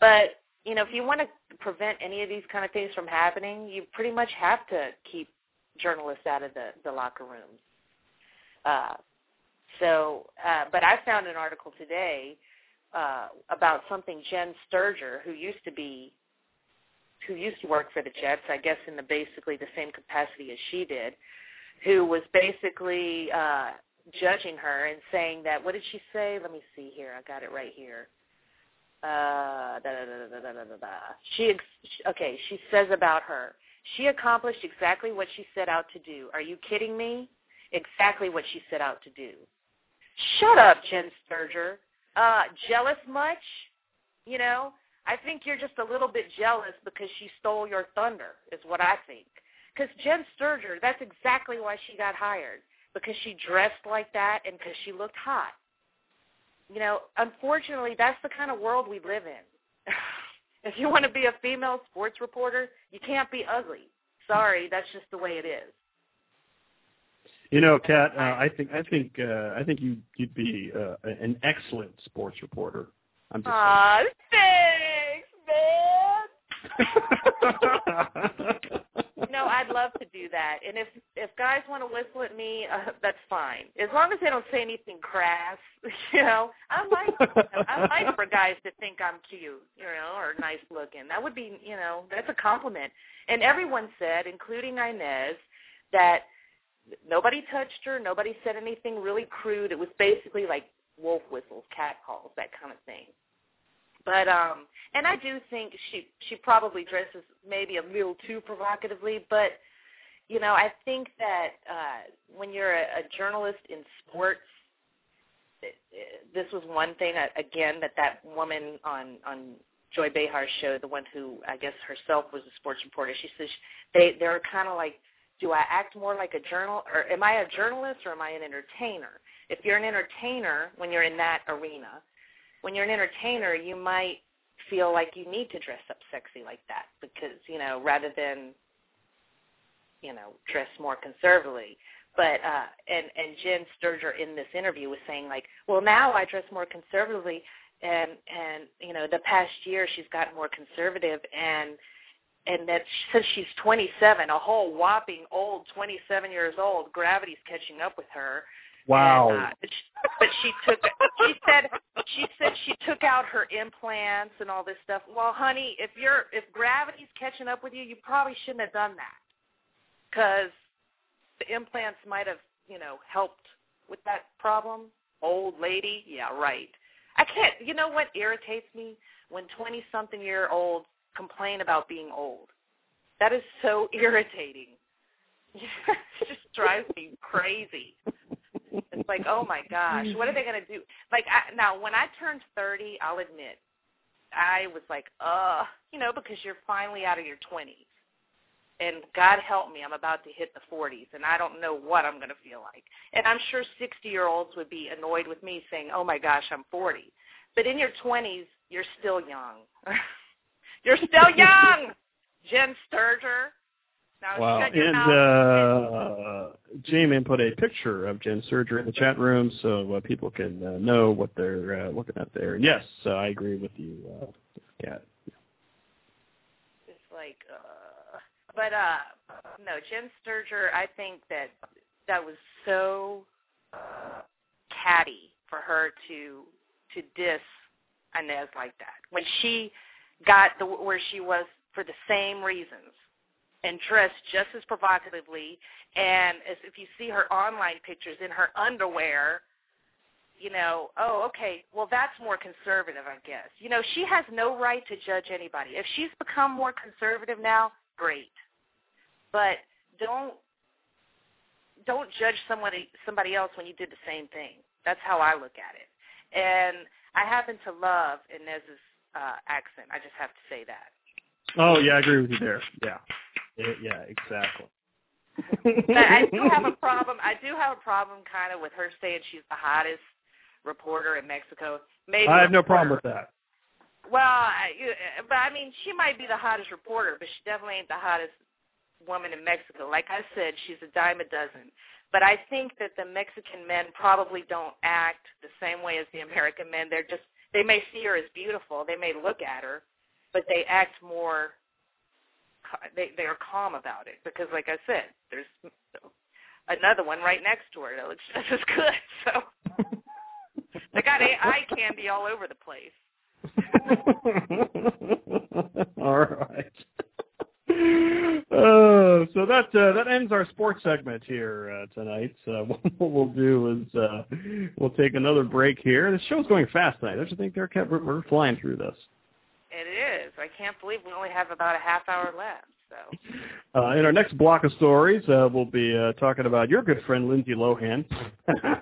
But you know, if you want to prevent any of these kind of things from happening, you pretty much have to keep journalists out of the the locker rooms. Uh, so, uh, but I found an article today uh, about something Jenn Sterger, who used to be, who used to work for the Jets, I guess in the basically the same capacity as she did, who was basically uh, judging her and saying that what did she say? Let me see here. I got it right here. Uh, da, da, da. She okay. She says about her. She accomplished exactly what she set out to do. Are you kidding me? Exactly what she set out to do. Shut up, Jenn Sterger. Uh, jealous much? You know, I think you're just a little bit jealous because she stole your thunder, is what I think. Because Jenn Sterger, that's exactly why she got hired because she dressed like that and because she looked hot. You know, unfortunately, that's the kind of world we live in. if you want to be a female sports reporter, you can't be ugly. Sorry, that's just the way it is. You know, Kat, uh, I think I think uh, I think you you'd be uh, an excellent sports reporter. I'm just Aw, thanks, man. love to do that. And if if guys want to whistle at me, uh, that's fine. As long as they don't say anything crass, you know. I like I like for guys to think I'm cute, you know, or nice looking. That would be, you know, that's a compliment. And everyone said, including Inés, that nobody touched her, nobody said anything really crude. It was basically like wolf whistles, cat calls, that kind of thing. But um and I do think she she probably dresses maybe a little too provocatively, but you know, I think that uh when you're a, a journalist in sports this was one thing again that that woman on on Joy Behar's show, the one who I guess herself was a sports reporter, she says they they're kind of like, do I act more like a journal or am I a journalist or am I an entertainer? if you're an entertainer when you're in that arena, when you're an entertainer, you might feel like you need to dress up sexy like that because you know rather than you know dress more conservatively but uh and and Jenn Sterger in this interview was saying like well now I dress more conservatively and and you know the past year she's gotten more conservative and and that since she's 27 a whole whopping old 27 years old gravity's catching up with her Wow. and, uh, but, she, but she took she said she said she took out her implants and all this stuff. Well, honey, if you're if gravity's catching up with you, you probably shouldn't have done that. Cuz the implants might have, you know, helped with that problem. Old lady, yeah, right. I can't. You know what irritates me when 20 something year olds complain about being old. That is so irritating. it just drives me crazy. It's like, oh my gosh, what are they to do? Like I, now, when I turned 30, I'll admit, I was like, uh, you know, because you're finally out of your 20s. And God help me, I'm about to hit the 40s, and I don't know what I'm going to feel like. And I'm sure 60-year-olds would be annoyed with me saying, oh my gosh, I'm 40. But in your 20s, you're still young. you're still young, Jenn Sterger. Now, Wow. shut your And mouth. uh, J-Man put a picture of Jenn Sterger in the chat room so uh, people can uh, know what they're uh, looking at there. And yes, uh, I agree with you, uh, Kat. It's like, uh, but uh, no, Jenn Sterger. I think that that was so catty for her to to diss Inés like that when she got the where she was for the same reasons and dressed just as provocatively and as if you see her online pictures in her underwear you know, oh, okay, well, that's more conservative, I guess. You know, she has no right to judge anybody. If she's become more conservative now, great. But don't don't judge somebody somebody else when you did the same thing. That's how I look at it. And I happen to love Inés's uh, accent. I just have to say that. Oh, yeah, I agree with you there. Yeah. Yeah, exactly. But I do have a problem. I do have a problem kind of with her saying she's the hottest reporter in Mexico. Maybe I have no problem with that. Well, I, but I mean, she might be the hottest reporter, but she definitely ain't the hottest woman in Mexico. Like I said, she's a dime a dozen. But I think that the Mexican men probably don't act the same way as the American men. They're just they may see her as beautiful, they may look at her, but they act more. They they are calm about it because, like I said, there's another one right next to her that looks just as good. So they got eye candy all over the place. All right. Uh, so that uh, that ends our sports segment here uh, tonight. Uh, what we'll do is uh, we'll take another break here. The show's going fast tonight. Don't you think, Derek? We're, we're flying through this. It is. I can't believe we only have about a half hour left. So Uh, in our next block of stories, uh, we'll be uh, talking about your good friend Lindsay Lohan. uh,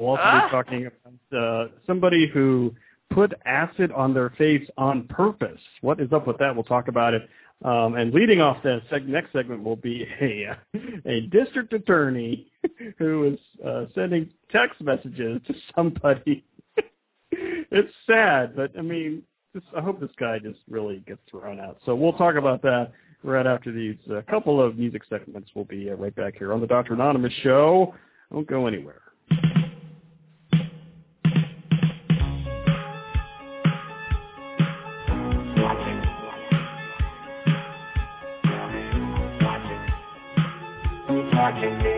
we'll also Ah. be talking about uh, somebody who put acid on their face on purpose. What is up with that? We'll talk about it. Um, and leading off the seg- next segment will be a a district attorney who is uh, sending text messages to somebody. it's sad, but I mean, just, I hope this guy just really gets thrown out. So we'll talk about that right after these uh, couple of music segments. We'll be uh, right back here on the Dr. Anonymous show. Don't go anywhere. I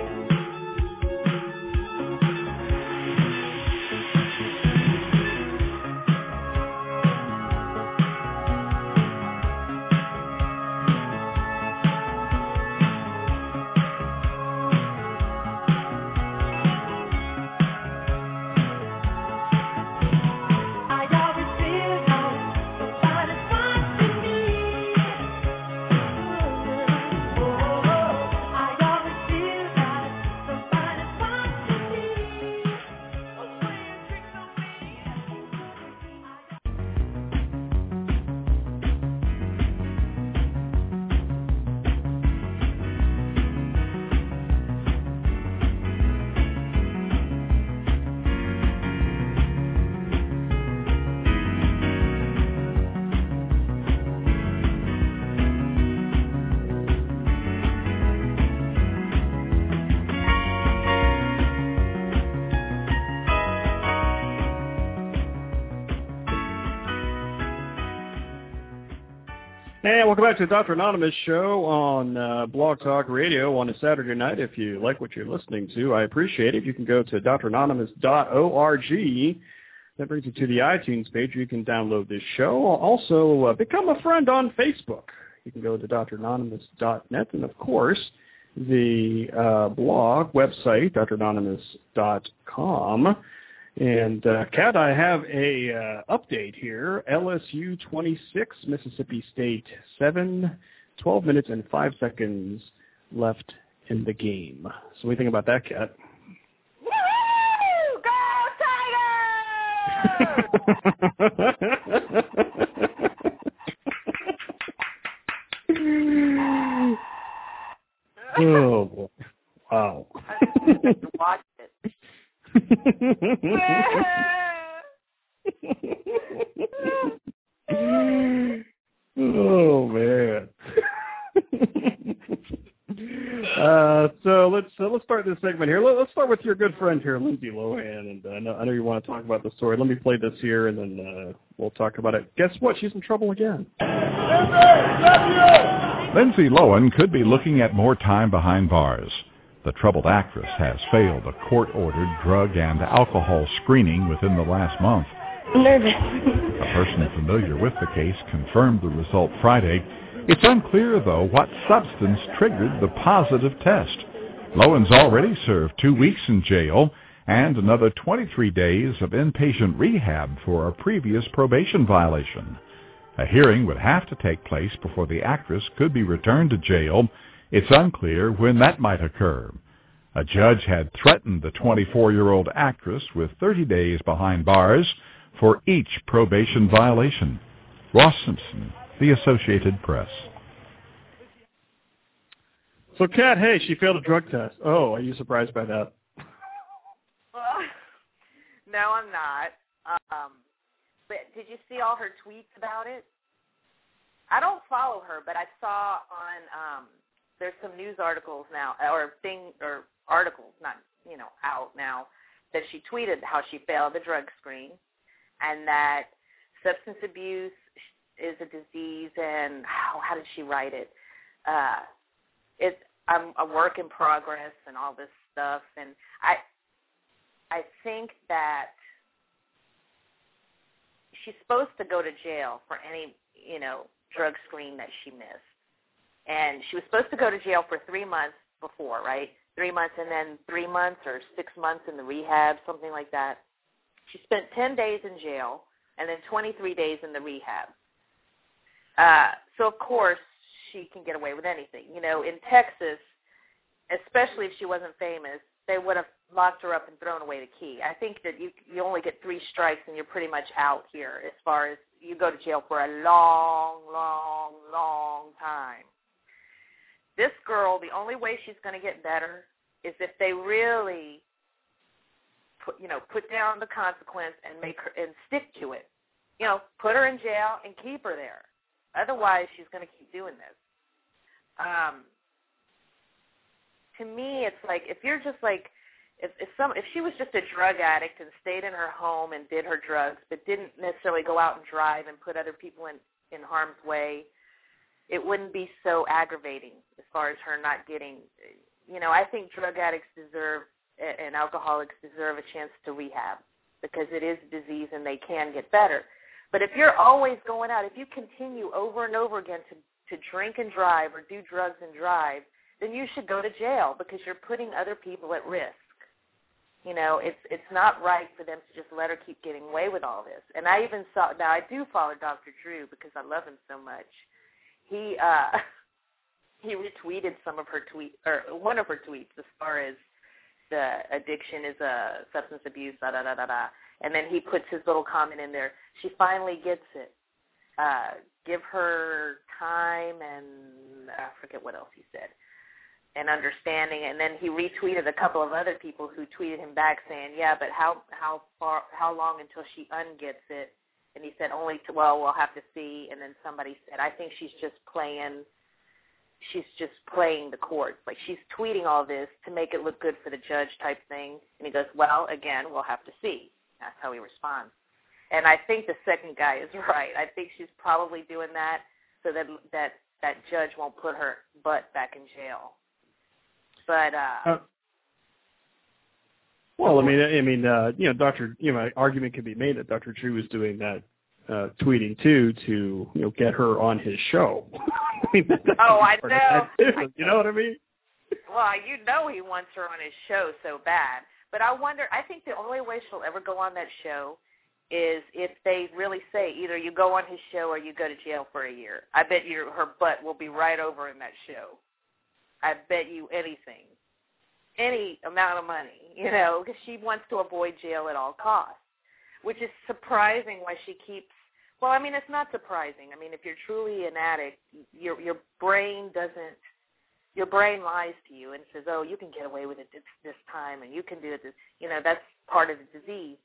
back to the Dr. Anonymous show on uh, Blog Talk Radio on a Saturday night. If you like what you're listening to, I appreciate it. You can go to dranonymous.org. That brings you to the iTunes page where you can download this show. Also, uh, become a friend on Facebook. You can go to dranonymous.net. And, of course, the uh, blog website, dranonymous.com. And uh, Kat, I have a uh, update here. LSU 26, Mississippi State 7, 12 minutes and 5 seconds left in the game. So what do you think about that, Kat? oh, boy. wow. Watch it. Oh man. uh, so let's uh, let's start this segment here. Let, us start with your good friend here, Lindsay Lohan, and uh, I, know, I know you want to talk about the story. Let me play this here, and then uh, we'll talk about it. Guess what? She's in trouble again. Lindsay Lohan could be looking at more time behind bars. The troubled actress has failed a court-ordered drug and alcohol screening within the last month. Nervous. a person familiar with the case confirmed the result Friday. It's unclear, though, what substance triggered the positive test. Lohan's already served two weeks in jail and another 23 days of inpatient rehab for a previous probation violation. A hearing would have to take place before the actress could be returned to jail it's unclear when that might occur. A judge had threatened the 24-year-old actress with 30 days behind bars for each probation violation. Ross Simpson, The Associated Press. So, Kat, hey, she failed a drug test. Oh, are you surprised by that? no, I'm not. Um, but did you see all her tweets about it? I don't follow her, but I saw on um, there's some news articles now or thing or articles not you know out now that she tweeted how she failed the drug screen and that substance abuse is a disease and how how did she write it? Uh it's I'm a work in progress and all this stuff and I I think that she's supposed to go to jail for any you know drug screen that she missed and she was supposed to go to jail for three months before, right? Three months and then three months or six months in the rehab, something like that. She spent 10 days in jail and then 23 days in the rehab. Uh, so of course she can get away with anything. You know, in Texas, especially if she wasn't famous, they would have locked her up and thrown away the key. I think that you you only get three strikes and you're pretty much out here as far as you go to jail for a long, long, long time this girl, the only way she's going to get better is if they really put, you know, put down the consequence and make her and stick to it. You know, put her in jail and keep her there. Otherwise, she's going to keep doing this. Um, to me, it's like if you're just like if if some if she was just a drug addict and stayed in her home and did her drugs, but didn't necessarily go out and drive and put other people in in harm's way, it wouldn't be so aggravating as far as her not getting you know i think drug addicts deserve and alcoholics deserve a chance to rehab because it is disease and they can get better. But if you're always going out if you continue over and over again to to drink and drive or do drugs and drive then you should go to jail because you're putting other people at risk. You know it's it's not right for them to just let her keep getting away with all this. And i even saw now i do follow dr drew because i love him so much he uh he retweeted some of her tweet or one of her tweets as far as the addiction is a substance abuse da da da da da. And then he puts his little comment in there. She finally gets it. Uh give her time and i forget what else he said and understanding. And then he retweeted a couple of other people who tweeted him back saying yeah but how how far how long until she ungets it and he said only to, well we'll have to see and then somebody said i think she's just playing she's just playing the courts. Like she's tweeting all this to make it look good for the judge type thing. And he goes well again we'll have to see. That's how he responds. And i think the second guy is right. I think she's probably doing that so that that that judge won't put her butt back in jail. But uh, Uh, well, I mean, I mean, uh, you know, Doctor, you know, argument could be made that Doctor Drew was doing that uh, tweeting too to you know get her on his show. I mean, oh, I know. too, you know what I mean? Well, you know he wants her on his show so bad. But I wonder, I think the only way she'll ever go on that show is if they really say either you go on his show or you go to jail for a year. I bet your her butt will be right over in that show. I bet you anything. Any amount of money, you know, because she wants to avoid jail at all costs, which is surprising why she keeps well, I mean, it's not surprising. I mean, if you're truly an addict, your your brain doesn't your brain lies to you and says, "Oh, you can get away with it this, this time, and you can do it." This, you know, that's part of the disease.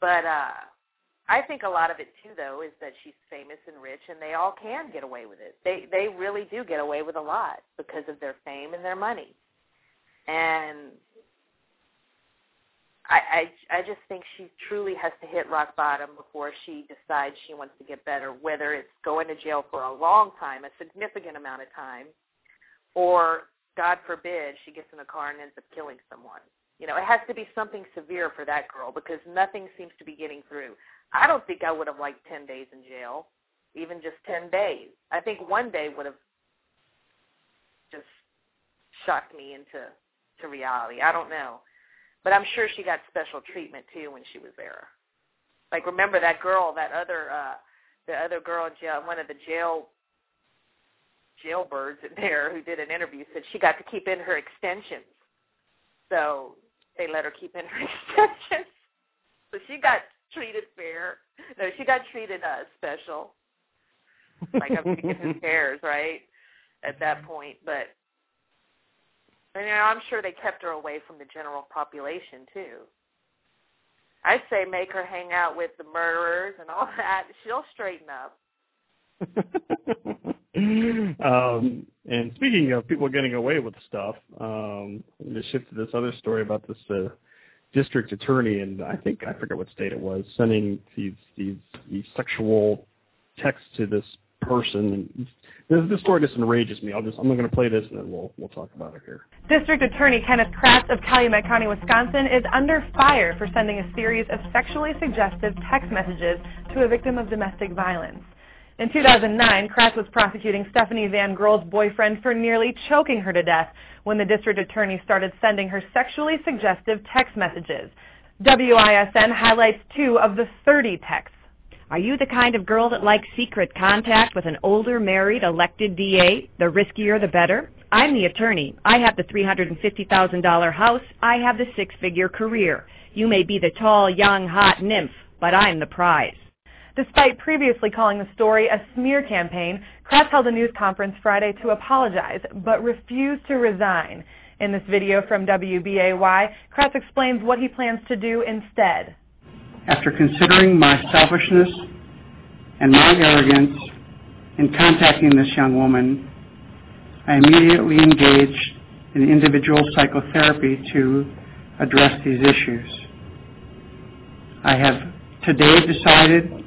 But uh, I think a lot of it too, though, is that she's famous and rich, and they all can get away with it. They they really do get away with a lot because of their fame and their money. And I, I I just think she truly has to hit rock bottom before she decides she wants to get better. Whether it's going to jail for a long time, a significant amount of time, or God forbid she gets in a car and ends up killing someone. You know, it has to be something severe for that girl because nothing seems to be getting through. I don't think I would have liked 10 days in jail, even just 10 days. I think one day would have just shocked me into to reality. I don't know. But I'm sure she got special treatment too when she was there. Like remember that girl, that other uh the other girl in jail, one of the jail jailbirds in there who did an interview said she got to keep in her extensions. So they let her keep in her extensions. So she got treated fair. No, she got treated uh special. Like I'm thinking who cares, right? At that point. But and you know, I'm sure they kept her away from the general population too. I say make her hang out with the murderers and all that. She'll straighten up. um, and speaking of people getting away with stuff, um, I'm going to shift to this other story about this uh, district attorney, and I think I forget what state it was, sending these these, these sexual texts to this person. And this, this story just enrages me. I'll just I'm not going to play this, and then we'll we'll talk about it here. District Attorney Kenneth Kratz of Calumet County, Wisconsin, is under fire for sending a series of sexually suggestive text messages to a victim of domestic violence. In 2009, Kratz was prosecuting Stephanie Van Groll's boyfriend for nearly choking her to death when the district attorney started sending her sexually suggestive text messages. WISN highlights two of the 30 texts. Are you the kind of girl that likes secret contact with an older, married, elected DA? The riskier, the better. I'm the attorney. I have the $350,000 house. I have the six-figure career. You may be the tall, young, hot nymph, but I'm the prize. Despite previously calling the story a smear campaign, Kratz held a news conference Friday to apologize, but refused to resign. In this video from WBAY, Kratz explains what he plans to do instead. After considering my selfishness and my arrogance in contacting this young woman, I immediately engaged in individual psychotherapy to address these issues. I have today decided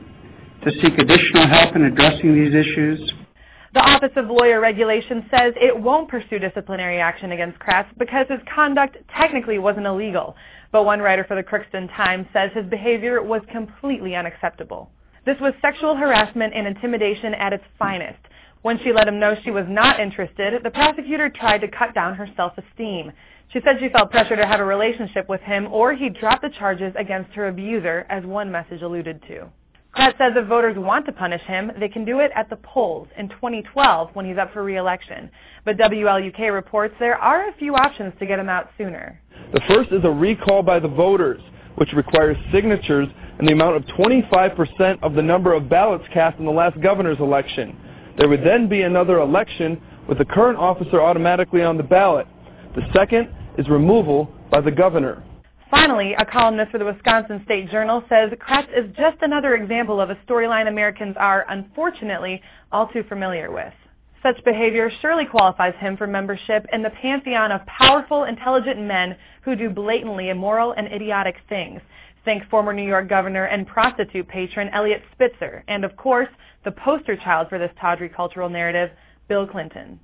to seek additional help in addressing these issues. The Office of Lawyer Regulation says it won't pursue disciplinary action against Kratz because his conduct technically wasn't illegal. But one writer for the Crookston Times says his behavior was completely unacceptable. This was sexual harassment and intimidation at its finest. When she let him know she was not interested, the prosecutor tried to cut down her self-esteem. She said she felt pressure to have a relationship with him or he'd drop the charges against her abuser, as one message alluded to. Kratz says if voters want to punish him, they can do it at the polls in 2012 when he's up for re-election. But WLUK reports there are a few options to get him out sooner. The first is a recall by the voters, which requires signatures in the amount of 25% of the number of ballots cast in the last governor's election. There would then be another election with the current officer automatically on the ballot. The second is removal by the governor. Finally, a columnist for the Wisconsin State Journal says Kratz is just another example of a storyline Americans are, unfortunately, all too familiar with. Such behavior surely qualifies him for membership in the pantheon of powerful, intelligent men who do blatantly immoral and idiotic things. Think former New York governor and prostitute patron Eliot Spitzer, and of course, the poster child for this tawdry cultural narrative, Bill Clinton.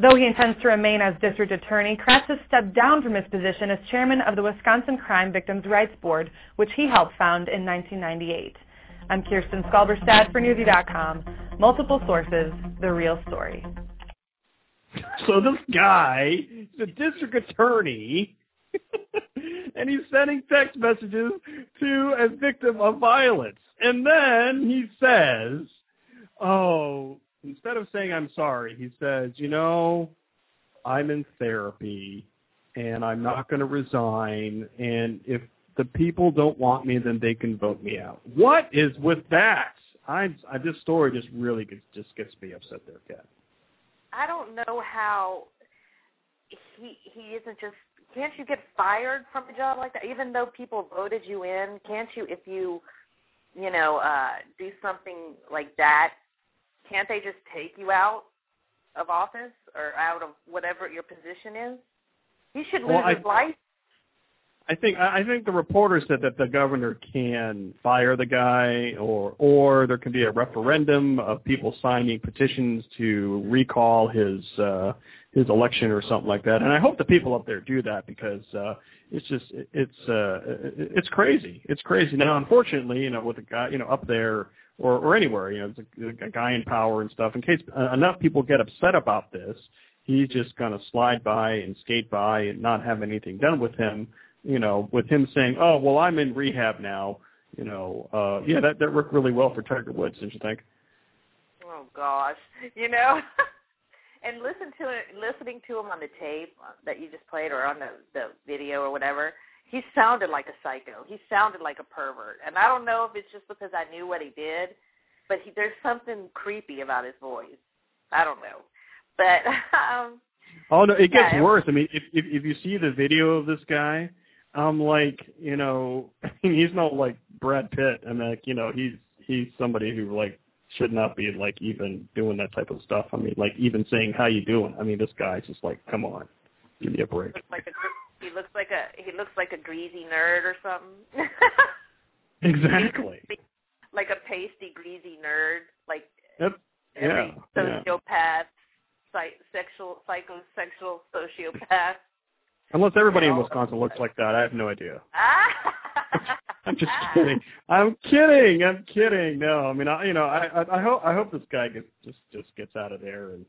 Though he intends to remain as district attorney, Kratz has stepped down from his position as chairman of the Wisconsin Crime Victims' Rights Board, which he helped found in 1998. I'm Kirsten Skalberstad for Newsy.com. Multiple sources, the real story. So this guy, the district attorney, and he's sending text messages to a victim of violence. And then he says, oh, instead of saying I'm sorry, he says, you know, I'm in therapy and I'm not going to resign. And if the people don't want me, then they can vote me out. What is with that? I, I this story just really gets, just gets me upset there, Kat. I don't know how he he isn't just can't you get fired from a job like that even though people voted you in can't you if you you know uh do something like that can't they just take you out of office or out of whatever your position is he should lose Well, I- his life I think I think the reporter said that the governor can fire the guy, or or there can be a referendum of people signing petitions to recall his uh, his election or something like that. And I hope the people up there do that because uh, it's just it's uh, it's crazy. It's crazy. Now, unfortunately, you know, with the guy, you know, up there or or anywhere, you know, it's a, a guy in power and stuff. In case uh, enough people get upset about this, he's just going to slide by and skate by and not have anything done with him you know, with him saying, "Oh, well, I'm in rehab now," you know, uh, yeah, that that worked really well for Tiger Woods, didn't you think? oh gosh you know and listen to it listening to him on the tape that you just played or on the the video or whatever he sounded like a psycho he sounded like a pervert and i don't know if it's just because i knew what he did but he there's something creepy about his voice i don't know but um Oh no, it gets Yeah, it- worse. I mean, if, if if you see the video of this guy, I'm like, you know, he's not like Brad Pitt, and like, you know, he's he's somebody who like should not be like even doing that type of stuff. I mean, like even saying how you doing. I mean, this guy's just like, come on, give me a break. like a he looks like a he looks like a greasy nerd or something Exactly. like a pasty greasy nerd like Yep. every Yeah. yeah. sociopath psych, sexual psychosexual sociopath Unless everybody in Wisconsin looks like that, I have no idea. I'm just kidding. I'm kidding. I'm kidding. No, I mean, I, you know, I, I, I hope, I hope this guy gets just, just gets out of there, and,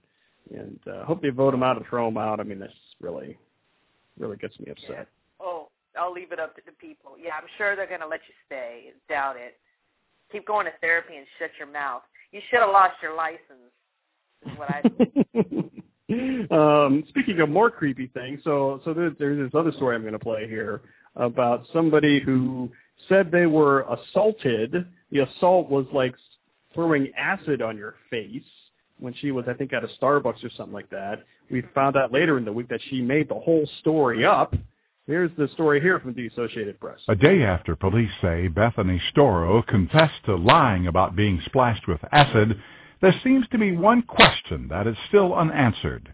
and uh, hope they vote him out or throw him out. I mean, that's really, really gets me upset. oh I'll leave it up to the people yeah I'm sure they're going to let you stay doubt it keep going to therapy and shut your mouth you should have lost your license is what I um, speaking of more creepy things, so so there's, there's this other story I'm going to play here about somebody who said they were assaulted. The assault was like throwing acid on your face when she was, I think, at a Starbucks or something like that. We found out later in the week that she made the whole story up. Here's the story here from the Associated Press. A day after police say Bethany Storro confessed to lying about being splashed with acid, there seems to be one question that is still unanswered.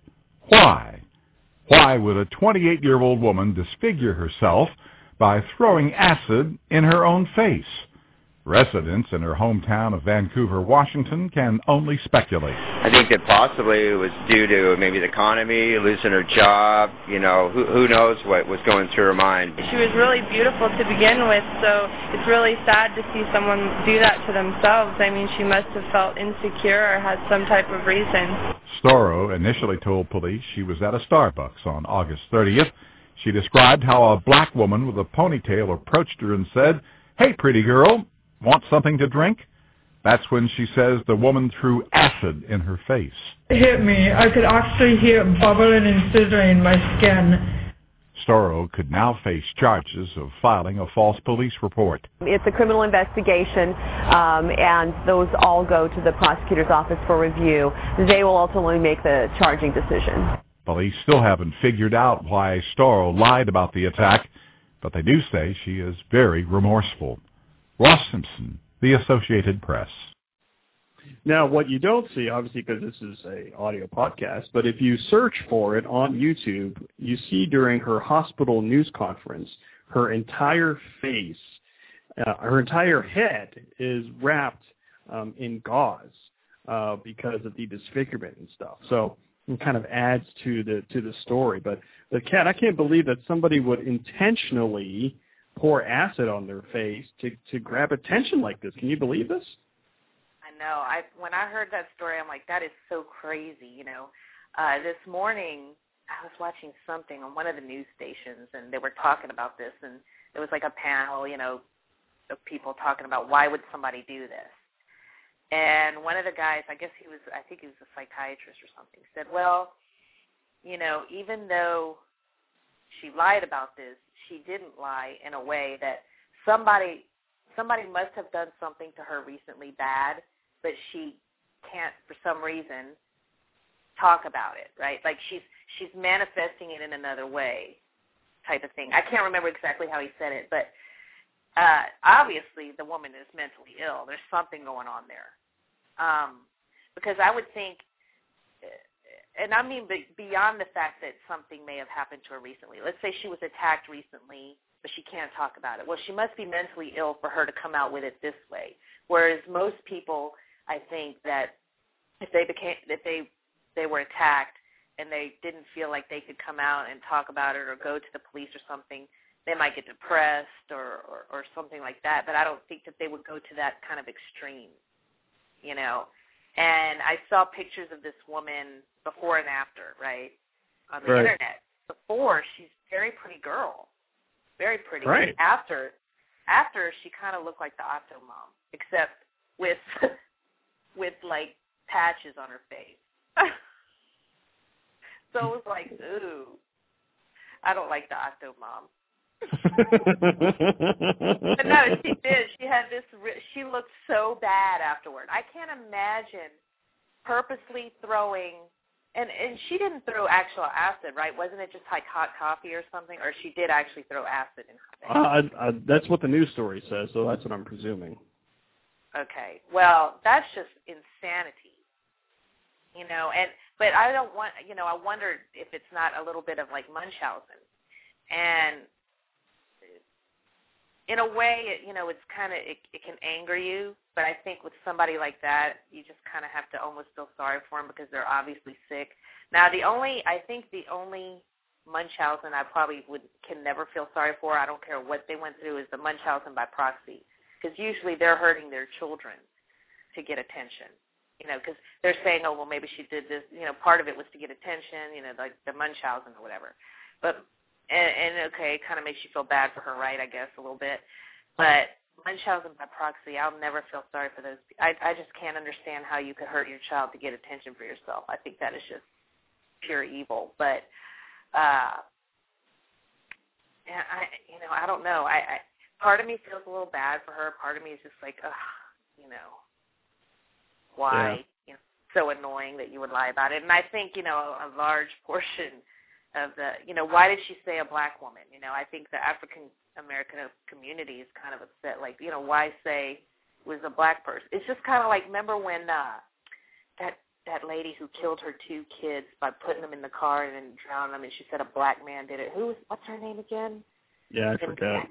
Why? Why would a 28-year-old woman disfigure herself by throwing acid in her own face? Residents in her hometown of Vancouver, Washington can only speculate. I think that possibly it was due to maybe the economy, losing her job. You know, who, who knows what was going through her mind. She was really beautiful to begin with, so it's really sad to see someone do that to themselves. I mean, she must have felt insecure or had some type of reason. Storro initially told police she was at a Starbucks on August 30th. She described how a black woman with a ponytail approached her and said, Hey, pretty girl, want something to drink? That's when she says the woman threw acid in her face. hit me. I could actually hear it bubbling and sizzling in my skin. Storro could now face charges of filing a false police report. It's a criminal investigation, um, and those all go to the prosecutor's office for review. They will ultimately make the charging decision. Police still haven't figured out why Storro lied about the attack, but they do say she is very remorseful. Ross Simpson, The Associated Press. Now, what you don't see, obviously, because this is a audio podcast, but if you search for it on YouTube, you see during her hospital news conference, her entire face uh, her entire head is wrapped um, in gauze uh, because of the disfigurement and stuff. So it kind of adds to the to the story. But the cat, I can't believe that somebody would intentionally pour acid on their face to to grab attention like this. Can you believe this? I know. I when I heard that story, I'm like, that is so crazy. You know, uh, this morning I was watching something on one of the news stations, and they were talking about this, and it was like a panel, you know, of people talking about why would somebody do this. And one of the guys, I guess he was, I think he was a psychiatrist or something, said, well, you know, even though she lied about this, she didn't lie in a way that somebody somebody must have done something to her recently bad, but she can't for some reason talk about it, right? Like she's she's manifesting it in another way type of thing. I can't remember exactly how he said it, but uh, obviously the woman is mentally ill. There's something going on there. Um, because I would think, and I mean beyond the fact that something may have happened to her recently. Let's say she was attacked recently, but she can't talk about it. Well, she must be mentally ill for her to come out with it this way. Whereas most people, I think that if they became, if they they were attacked and they didn't feel like they could come out and talk about it or go to the police or something, they might get depressed or, or, or something like that. But I don't think that they would go to that kind of extreme, you know. And I saw pictures of this woman before and after, right, on the Right. internet. Before, she's a very pretty girl, very pretty. Right. After, after she kind of looked like the Octo Mom, except with with like patches on her face. so it was like, ooh, I don't like the Octo Mom. But no, she did. She had this. She looked so bad afterward. I can't imagine purposely throwing. And and she didn't throw actual acid, right? Wasn't it just like hot coffee or something? Or she did actually throw acid in her face? Uh, I, I, that's what the news story says, so that's what I'm presuming. Okay. Well, that's just insanity. You know, and but I don't want. You know, I wondered if it's not a little bit of like Munchausen, and in a way, it, you know, it's kind of it, it can anger you. But I think with somebody like that, you just kind of have to almost feel sorry for them because they're obviously sick. Now, the only I think the only Munchausen I probably would can never feel sorry for. I don't care what they went through is the Munchausen by proxy because usually they're hurting their children to get attention. You know, because they're saying, oh well, maybe she did this. You know, part of it was to get attention. You know, like the Munchausen or whatever. But and, and okay, it kind of makes you feel bad for her, right? I guess a little bit. But Munchausen by proxy, I'll never feel sorry for those. I I just can't understand how you could hurt your child to get attention for yourself. I think that is just pure evil. But uh, yeah, I you know I don't know. I, I part of me feels a little bad for her. Part of me is just like, ugh, you know, why? You know, so annoying that you would lie about it. And I think you know a large portion of the you know why did she say a black woman? You know, I think the African American community is kind of upset. Like you know why say it was a black person? It's just kind of like remember when uh, that that lady who killed her two kids by putting them in the car and then drowning them, and she said a black man did it. Who was what's her name again? Yeah, I forgot.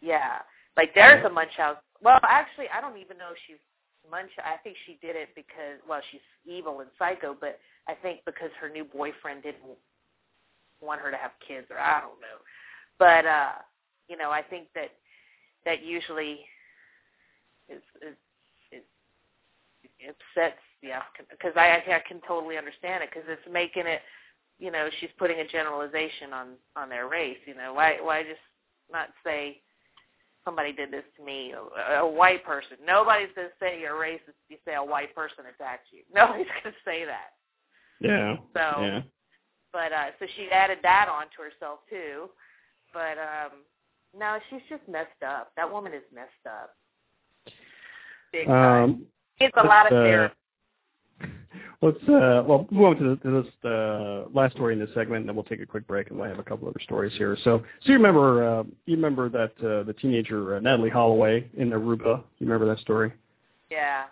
Yeah, like there's a Munchausen. Well, actually, I don't even know if she's Munch. I think she did it because well, she's evil and psycho, but I think because her new boyfriend didn't want her to have kids, or I don't know. But uh, you know, I think that that usually is is, is it upsets the African because I I can totally understand it because it's making it. You know, she's putting a generalization on on their race. You know, why why just not say somebody did this to me, a, a white person. Nobody's going to say you're racist if you say a white person attacked you. Nobody's going to say that. Yeah. So, yeah. But uh so she added that on to herself too. But um no, she's just messed up. That woman is messed up. Big time. Um, It's a lot of let's, uh, therapy. Let's uh, well move on to, the, to this uh, last story in this segment, and then we'll take a quick break, and we'll have a couple other stories here. So, so you remember uh, you remember that uh, the teenager uh, Natalee Holloway in Aruba? You remember that story? Yeah.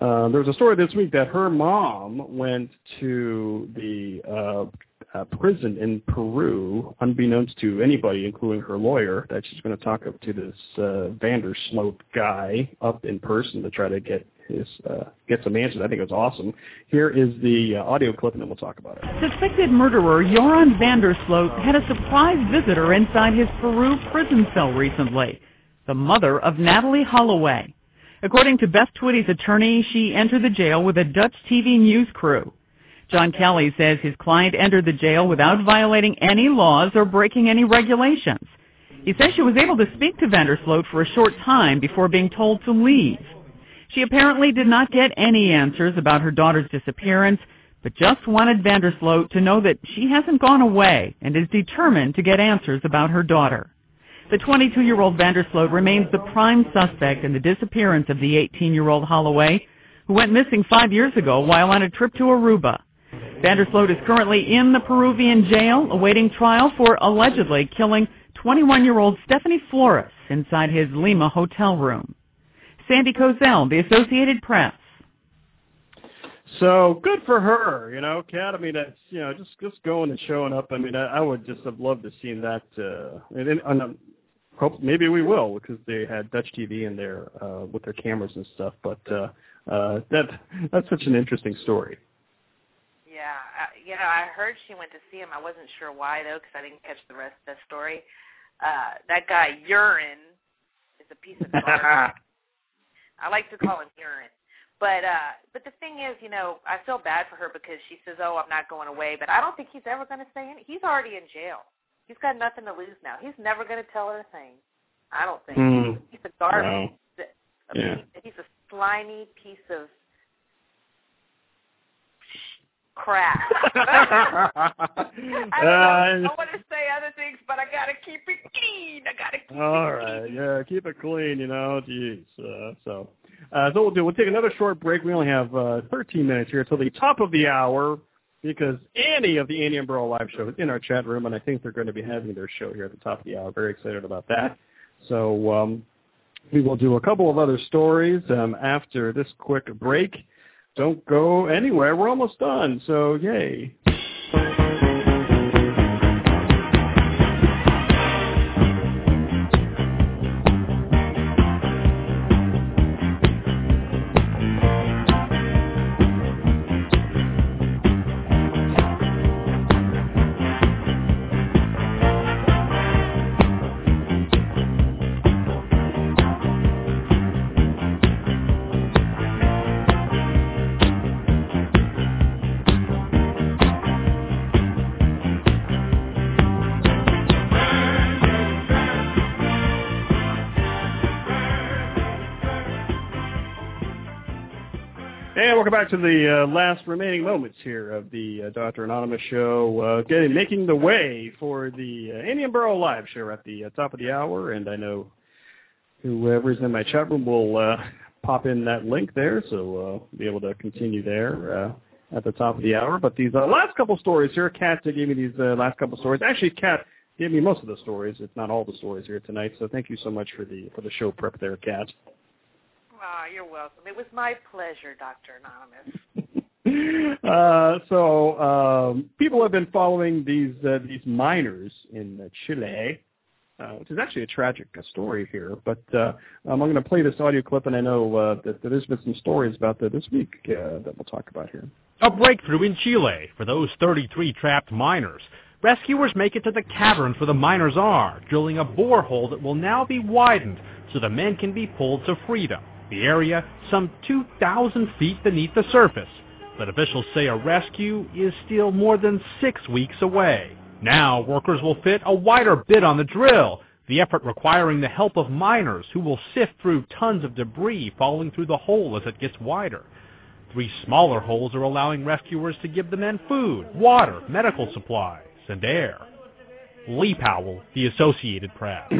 Uh, there was a story this week that her mom went to the uh, uh, prison in Peru, unbeknownst to anybody, including her lawyer, that she's going to talk up to this uh, Vandersloot guy up in person to try to get his uh, get some answers. I think it was awesome. Here is the uh, audio clip, and then we'll talk about it. Suspected murderer Joran Vandersloot had a surprise visitor inside his Peru prison cell recently, the mother of Natalee Holloway. According to Beth Twitty's attorney, she entered the jail with a Dutch TV news crew. John Kelly says his client entered the jail without violating any laws or breaking any regulations. He says she was able to speak to Vandersloot for a short time before being told to leave. She apparently did not get any answers about her daughter's disappearance, but just wanted Vandersloot to know that she hasn't gone away and is determined to get answers about her daughter. The 22-year-old Vandersloot remains the prime suspect in the disappearance of the 18-year-old Holloway, who went missing five years ago while on a trip to Aruba. Vandersloot is currently in the Peruvian jail awaiting trial for allegedly killing 21-year-old Stephanie Flores inside his Lima hotel room. Sandy Kozel, The Associated Press. So good for her, you know, Kat. I mean, that's you know, just just going and showing up. I mean, I, I would just have loved to seen that. Uh, and, and, hope maybe we will because they had Dutch TV in there uh, with their cameras and stuff. But uh, uh, that that's such an interesting story. Yeah, uh, you know, I heard she went to see him. I wasn't sure why though, because I didn't catch the rest of the story. Uh, that guy Urine is a piece of garbage. I like to call him Urine. But uh but the thing is, you know, I feel bad for her because she says, "Oh, I'm not going away," but I don't think he's ever going to say anything. He's already in jail. He's got nothing to lose now. He's never going to tell her a thing. I don't think. Mm. He's a garbage. No. I Yeah. he's a slimy piece of crap. I don't know. I want to say other things, but I gotta keep it clean. I gotta keep All it right, clean. All right, yeah, keep it clean, you know. Jeez. Uh, so, uh, so we'll do. We'll take another short break. We only have uh, 13 minutes here till the top of the hour because Annie of the Annie and Burrow Live Show is in our chat room, and I think they're going to be having their show here at the top of the hour. Very excited about that. So um, we will do a couple of other stories um, after this quick break. Don't go anywhere. We're almost done. So yay. Welcome back to the uh, last remaining moments here of the uh, Dr. Anonymous show, uh, getting making the way for the uh, and Burrow live show at the uh, top of the hour. And I know whoever's in my chat room will uh, pop in that link there, so uh, be able to continue there uh, at the top of the hour. But these last couple stories here, Kat gave me these last couple stories. Actually, Kat gave me most of the stories, if not all the stories here tonight. So thank you so much for the for the show prep there, Kat. Ah, you're welcome. It was my pleasure, Dr. Anonymous. Uh, so um, people have been following these uh, these miners in uh, Chile, uh, which is actually a tragic uh, story here. But uh, um, I'm going to play this audio clip, and I know uh, that, that there's been some stories about that this week uh, that we'll talk about here. A breakthrough in Chile for those 33 trapped miners. Rescuers make it to the caverns where the miners are, drilling a borehole that will now be widened so the men can be pulled to freedom. The area, some 2,000 feet beneath the surface. But officials say a rescue is still more than six weeks away. Now, workers will fit a wider bit on the drill, the effort requiring the help of miners who will sift through tons of debris falling through the hole as it gets wider. Three smaller holes are allowing rescuers to give the men food, water, medical supplies, and air. Lee Powell, The Associated Press.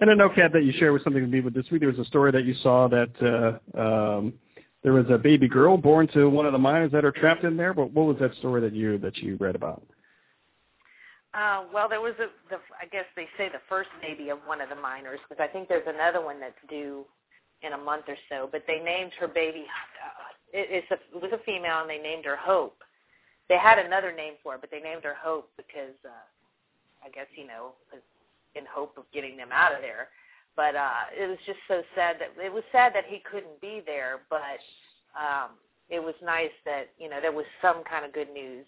And know, Kat, that you shared with something with me, but this week there was a story that you saw that uh, um, there was a baby girl born to one of the miners that are trapped in there. But what was that story that you that you read about? Uh, well, there was a, the, I guess they say the first baby of one of the miners, because I think there's another one that's due in a month or so. But they named her baby. Uh, it, it's a, it was a female, and they named her Hope. they had another name for her, but they named her Hope because uh, I guess you know in hope of getting them out of there. But uh, it was just so sad that it was sad that he couldn't be there, but um, it was nice that you know there was some kind of good news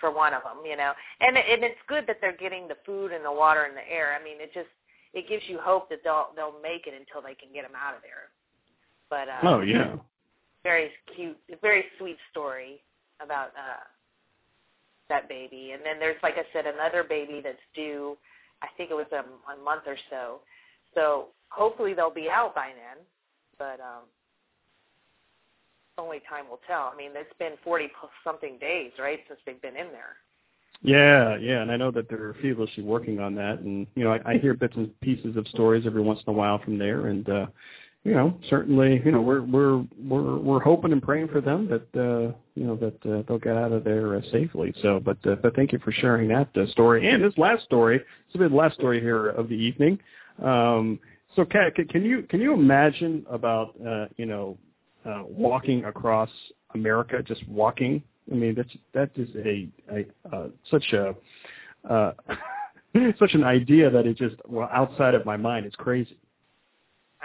for one of them, you know. And and it's good that they're getting the food and the water and the air. I mean, it just it gives you hope that they'll they'll make it until they can get them out of there. But uh, oh yeah, very cute, very sweet story about uh, that baby. And then there's, like I said, another baby that's due. I think it was a, a month or so. So hopefully they'll be out by then. But um, only time will tell. I mean, it's been 40 something days, right, since they've been in there. Yeah, yeah, and I know that they're feverishly working on that, and you know, I, I hear bits and pieces of stories every once in a while from there, and uh, you know, certainly, you know, we're we're we're we're hoping and praying for them that uh, you know that uh, they'll get out of there uh, safely. So, but uh, but thank you for sharing that uh, story and this last story. Will be the last story here of the evening. Um, so, Kat, can you can you imagine about uh, you know uh, walking across America, just walking. I mean, that's that is a, a uh, such a uh, such an idea that it just well outside of my mind. It's crazy.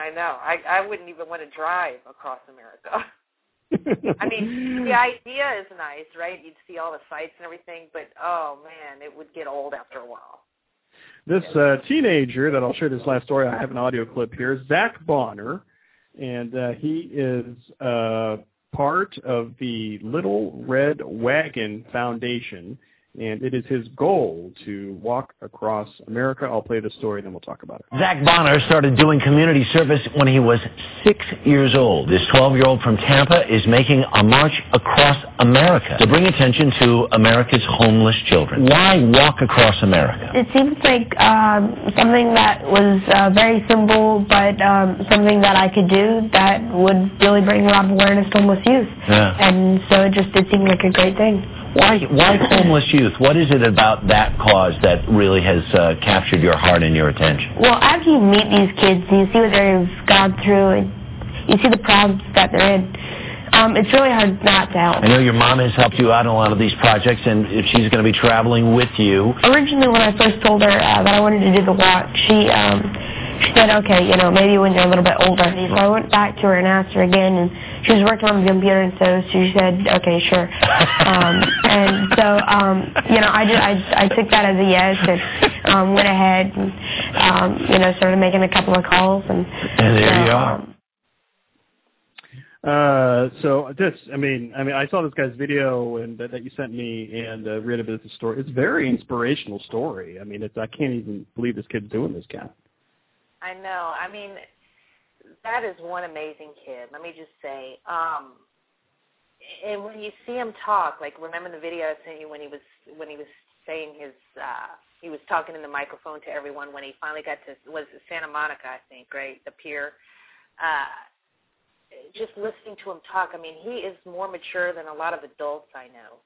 I know. I I wouldn't even want to drive across America. I mean, the idea is nice, right? You'd see all the sights and everything, but oh man, it would get old after a while. This uh, teenager that I'll share this last story. I have an audio clip here. Zach Bonner and uh, he is uh, part of the Little Red Wagon Foundation and it is his goal to walk across America. I'll play the story, then we'll talk about it. Zach Bonner started doing community service when he was six years old. This 12-year-old from Tampa is making a march across America to bring attention to America's homeless children. Why walk across America? It seems like um, something that was uh, very simple, but um, something that I could do that would really bring a lot of awareness to homeless youth. Yeah. And so it just it seemed like a great thing. Why, why homeless youth? What is it about that cause that really has uh, captured your heart and your attention? Well, as you meet these kids and you see what they've gone through, and you see the problems that they're in, um, it's really hard not to help. I know your mom has helped you out in a lot of these projects, and if she's going to be traveling with you. Originally, when I first told her uh, that I wanted to do the walk, she um, she said, okay, you know, maybe when you're a little bit older. So I went back to her and asked her again, and she was working on the computer, and so she said, okay, sure. um, and so, um, you know, I, just, I, I took that as a yes and um, went ahead and, um, you know, started making a couple of calls. And, and there so, you are. Um, Uh, so this, I mean, I mean, I saw this guy's video and that, that you sent me and uh, read a bit of the story. It's a very inspirational story. I mean, it's I can't even believe this kid's doing this, Kat. I know. I mean, that is one amazing kid. Let me just say. Um, and when you see him talk, like remember the video I sent you when he was when he was saying his uh, he was talking in the microphone to everyone when he finally got to was Santa Monica, I think, right? The pier. Uh, just listening to him talk, I mean, he is more mature than a lot of adults I know.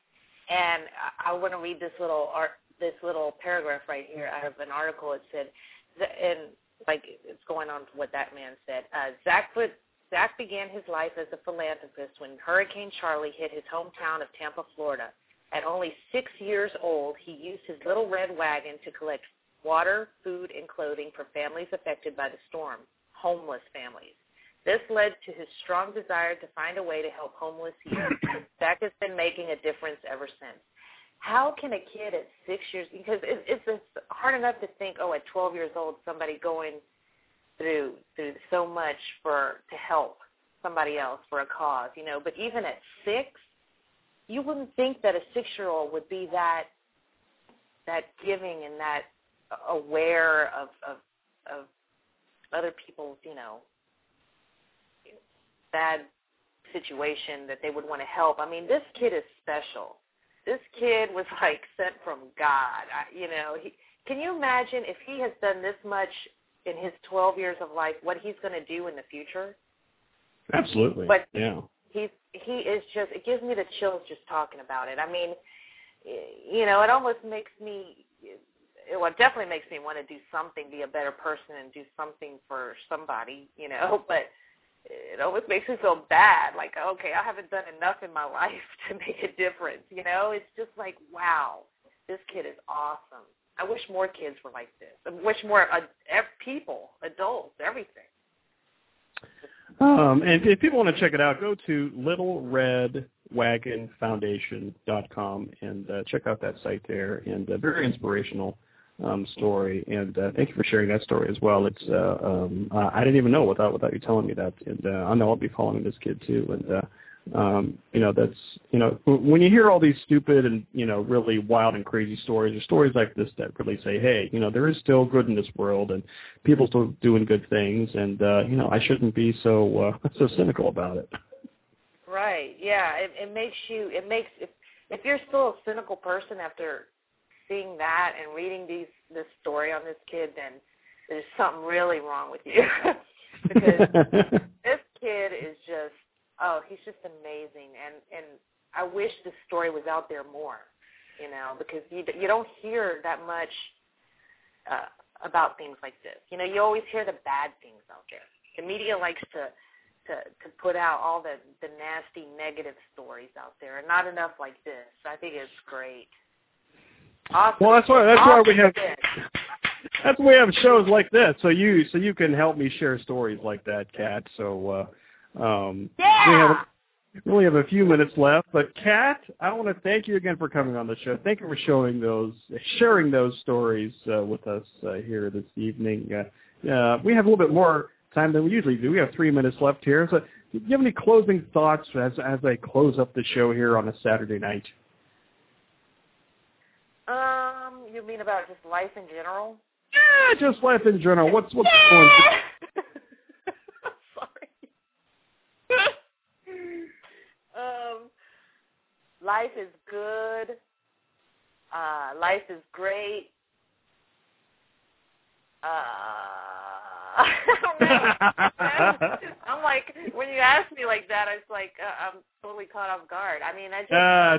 And I, I want to read this little art, this little paragraph right here out of an article. It said, and like it's going on what that man said. Uh, Zach put, Zach began his life as a philanthropist when Hurricane Charley hit his hometown of Tampa, Florida. At only six years old, he used his little red wagon to collect water, food, and clothing for families affected by the storm, homeless families. This led to his strong desire to find a way to help homeless youth. Zach has been making a difference ever since. How can a kid at six years, because it, it's, it's hard enough to think, oh, at 12 years old, somebody going through through so much for to help somebody else for a cause, you know. But even at six, you wouldn't think that a six-year-old would be that that giving and that aware of of, of other people's, you know, bad situation that they would want to help. I mean, this kid is special. This kid was like sent from God. I, you know, he, can you imagine if he has done this much in his 12 years of life, what he's going to do in the future? Absolutely. But yeah. He's he is just. It gives me the chills just talking about it. I mean, you know, it almost makes me. It, Well, it definitely makes me want to do something, be a better person, and do something for somebody. You know, but it almost makes me feel bad. Like, okay, I haven't done enough in my life to make a difference. You know, it's just like, wow, this kid is awesome. I wish more kids were like this. I wish more uh, people, adults, everything. Um, and if people want to check it out, go to littleredwagonfoundation.com and uh, check out that site there. And uh, very inspirational um, story. And uh, thank you for sharing that story as well. It's uh, um, I didn't even know without without you telling me that. And uh, I know I'll be following this kid too. And uh, um, you know that's you know when you hear all these stupid and you know really wild and crazy stories or stories like this that really say hey you know there is still good in this world and people still doing good things and uh, you know I shouldn't be so uh, so cynical about it. Right. Yeah. It, it makes you. It makes if if you're still a cynical person after seeing that and reading these this story on this kid, then there's something really wrong with you because this kid is just oh, he's just amazing, and and I wish this story was out there more, you know, because you you don't hear that much uh, about things like this. You know, you always hear the bad things out there. The media likes to to to put out all the the nasty negative stories out there, and not enough like this. I think it's great. Awesome. Well, that's why that's awesome why we have that's why we have shows like this. So you so you can help me share stories like that, Kat. So uh, um, yeah. we have we only have a few minutes left, but Kat, I want to thank you again for coming on the show. Thank you for showing those, sharing those stories uh, with us uh, here this evening. Uh, uh, we have a little bit more time than we usually do. We have three minutes left here. So, do you have any closing thoughts as as I close up the show here on a Saturday night? Um, you mean about just life in general? Yeah, just life in general. What's what's going? on? Sorry. um, life is good. Uh, life is great. Uh, I don't know. I'm like, when you ask me like that, it's like uh, I'm totally caught off guard. I mean, I just. Uh,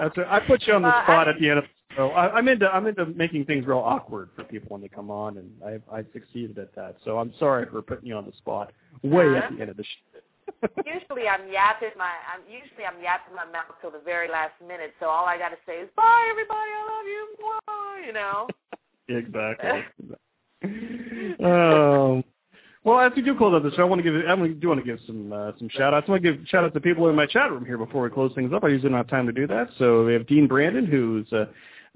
that's, that's I put you on the spot I- at the end of the show. I, I'm into I'm into making things real awkward for people when they come on, and I I succeeded at that. So I'm sorry for putting you on the spot way Uh-huh. at the end of the show. usually I'm yapping my I'm usually I'm yapping my mouth till the very last minute. So all I got to say is bye everybody, I love you, Mwah, you know. Exactly. um, well, as we do close out the show, I want to give I do want to give some uh, some shout outs. I want to give shout out to people in my chat room here before we close things up. I usually don't have time to do that, so we have Dean Brandon who's uh,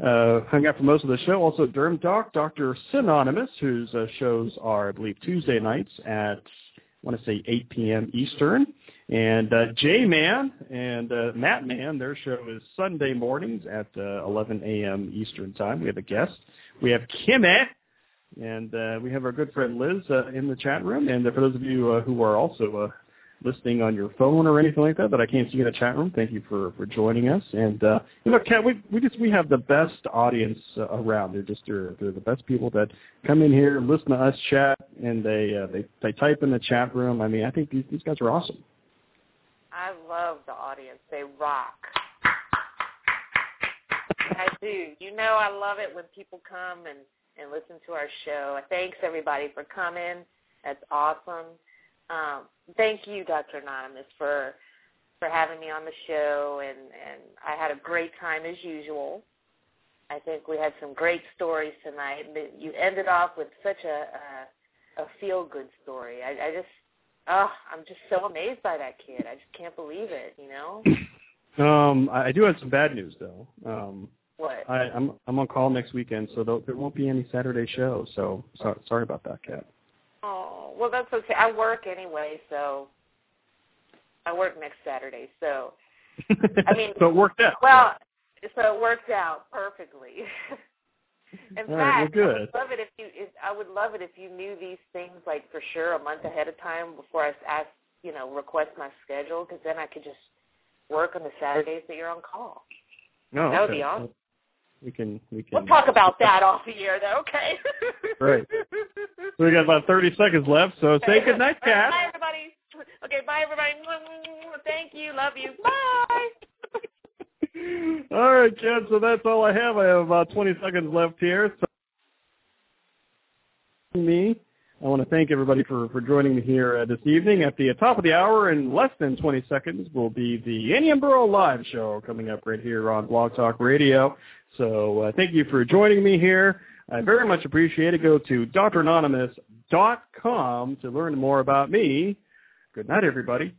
uh, hung out for most of the show. Also, Derm Doc, Doctor Synonymous, whose uh, shows are I believe Tuesday nights at I want to say 8 p.m. Eastern. And uh, J-Man and uh, Matt Man, their show is Sunday mornings at uh, 11 a.m. Eastern Time. We have a guest. We have Kimme, and uh, we have our good friend Liz uh, in the chat room. And for those of you who are also listening on your phone or anything like that that I can't see in the chat room, thank you for, for joining us. And uh, you know, Kat, we we just we have the best audience uh, around. They're just they're, they're the best people that come in here, and listen to us chat, and they uh, they they type in the chat room. I mean, I think these these guys are awesome. I love the audience. They rock. I do. You know I love it when people come and and listen to our show. Thanks everybody for coming. That's awesome. Um, thank you, Dr. Anonymous, for for having me on the show, and and I had a great time as usual. I think we had some great stories tonight. You ended off with such a a, a feel good story. I, I just oh, I'm just so amazed by that kid. I just can't believe it. You know Um, I do have some bad news though. Um, what? I, I'm I'm on call next weekend, so there, there won't be any Saturday show. So, so sorry about that, Kat. Oh, well, that's okay. I work anyway, so I work next Saturday. So I mean, so it worked out. well, so it worked out perfectly. In All right, fact, well, I would love it if you. If, I would love it if you knew these things like for sure a month ahead of time before I ask, you know, request my schedule, because then I could just work on the Saturdays that you're on call. No, that would okay. be awesome. We can we can. We'll talk about that off the air, though. Okay. Great. So we got about 30 seconds left. So say good night, right, Kat. Bye, everybody. Okay, bye, everybody. Thank you. Love you. Bye. All right, Kat. So that's all I have. I have about 20 seconds left here. So me, I want to thank everybody for, for joining me here uh, this evening. At the top of the hour, in less than 20 seconds, will be the Annie and Burl live show coming up right here on Blog Talk Radio. So uh, thank you for joining me here. I very much appreciate it. Go to dranonymous.com to learn more about me. Good night, everybody.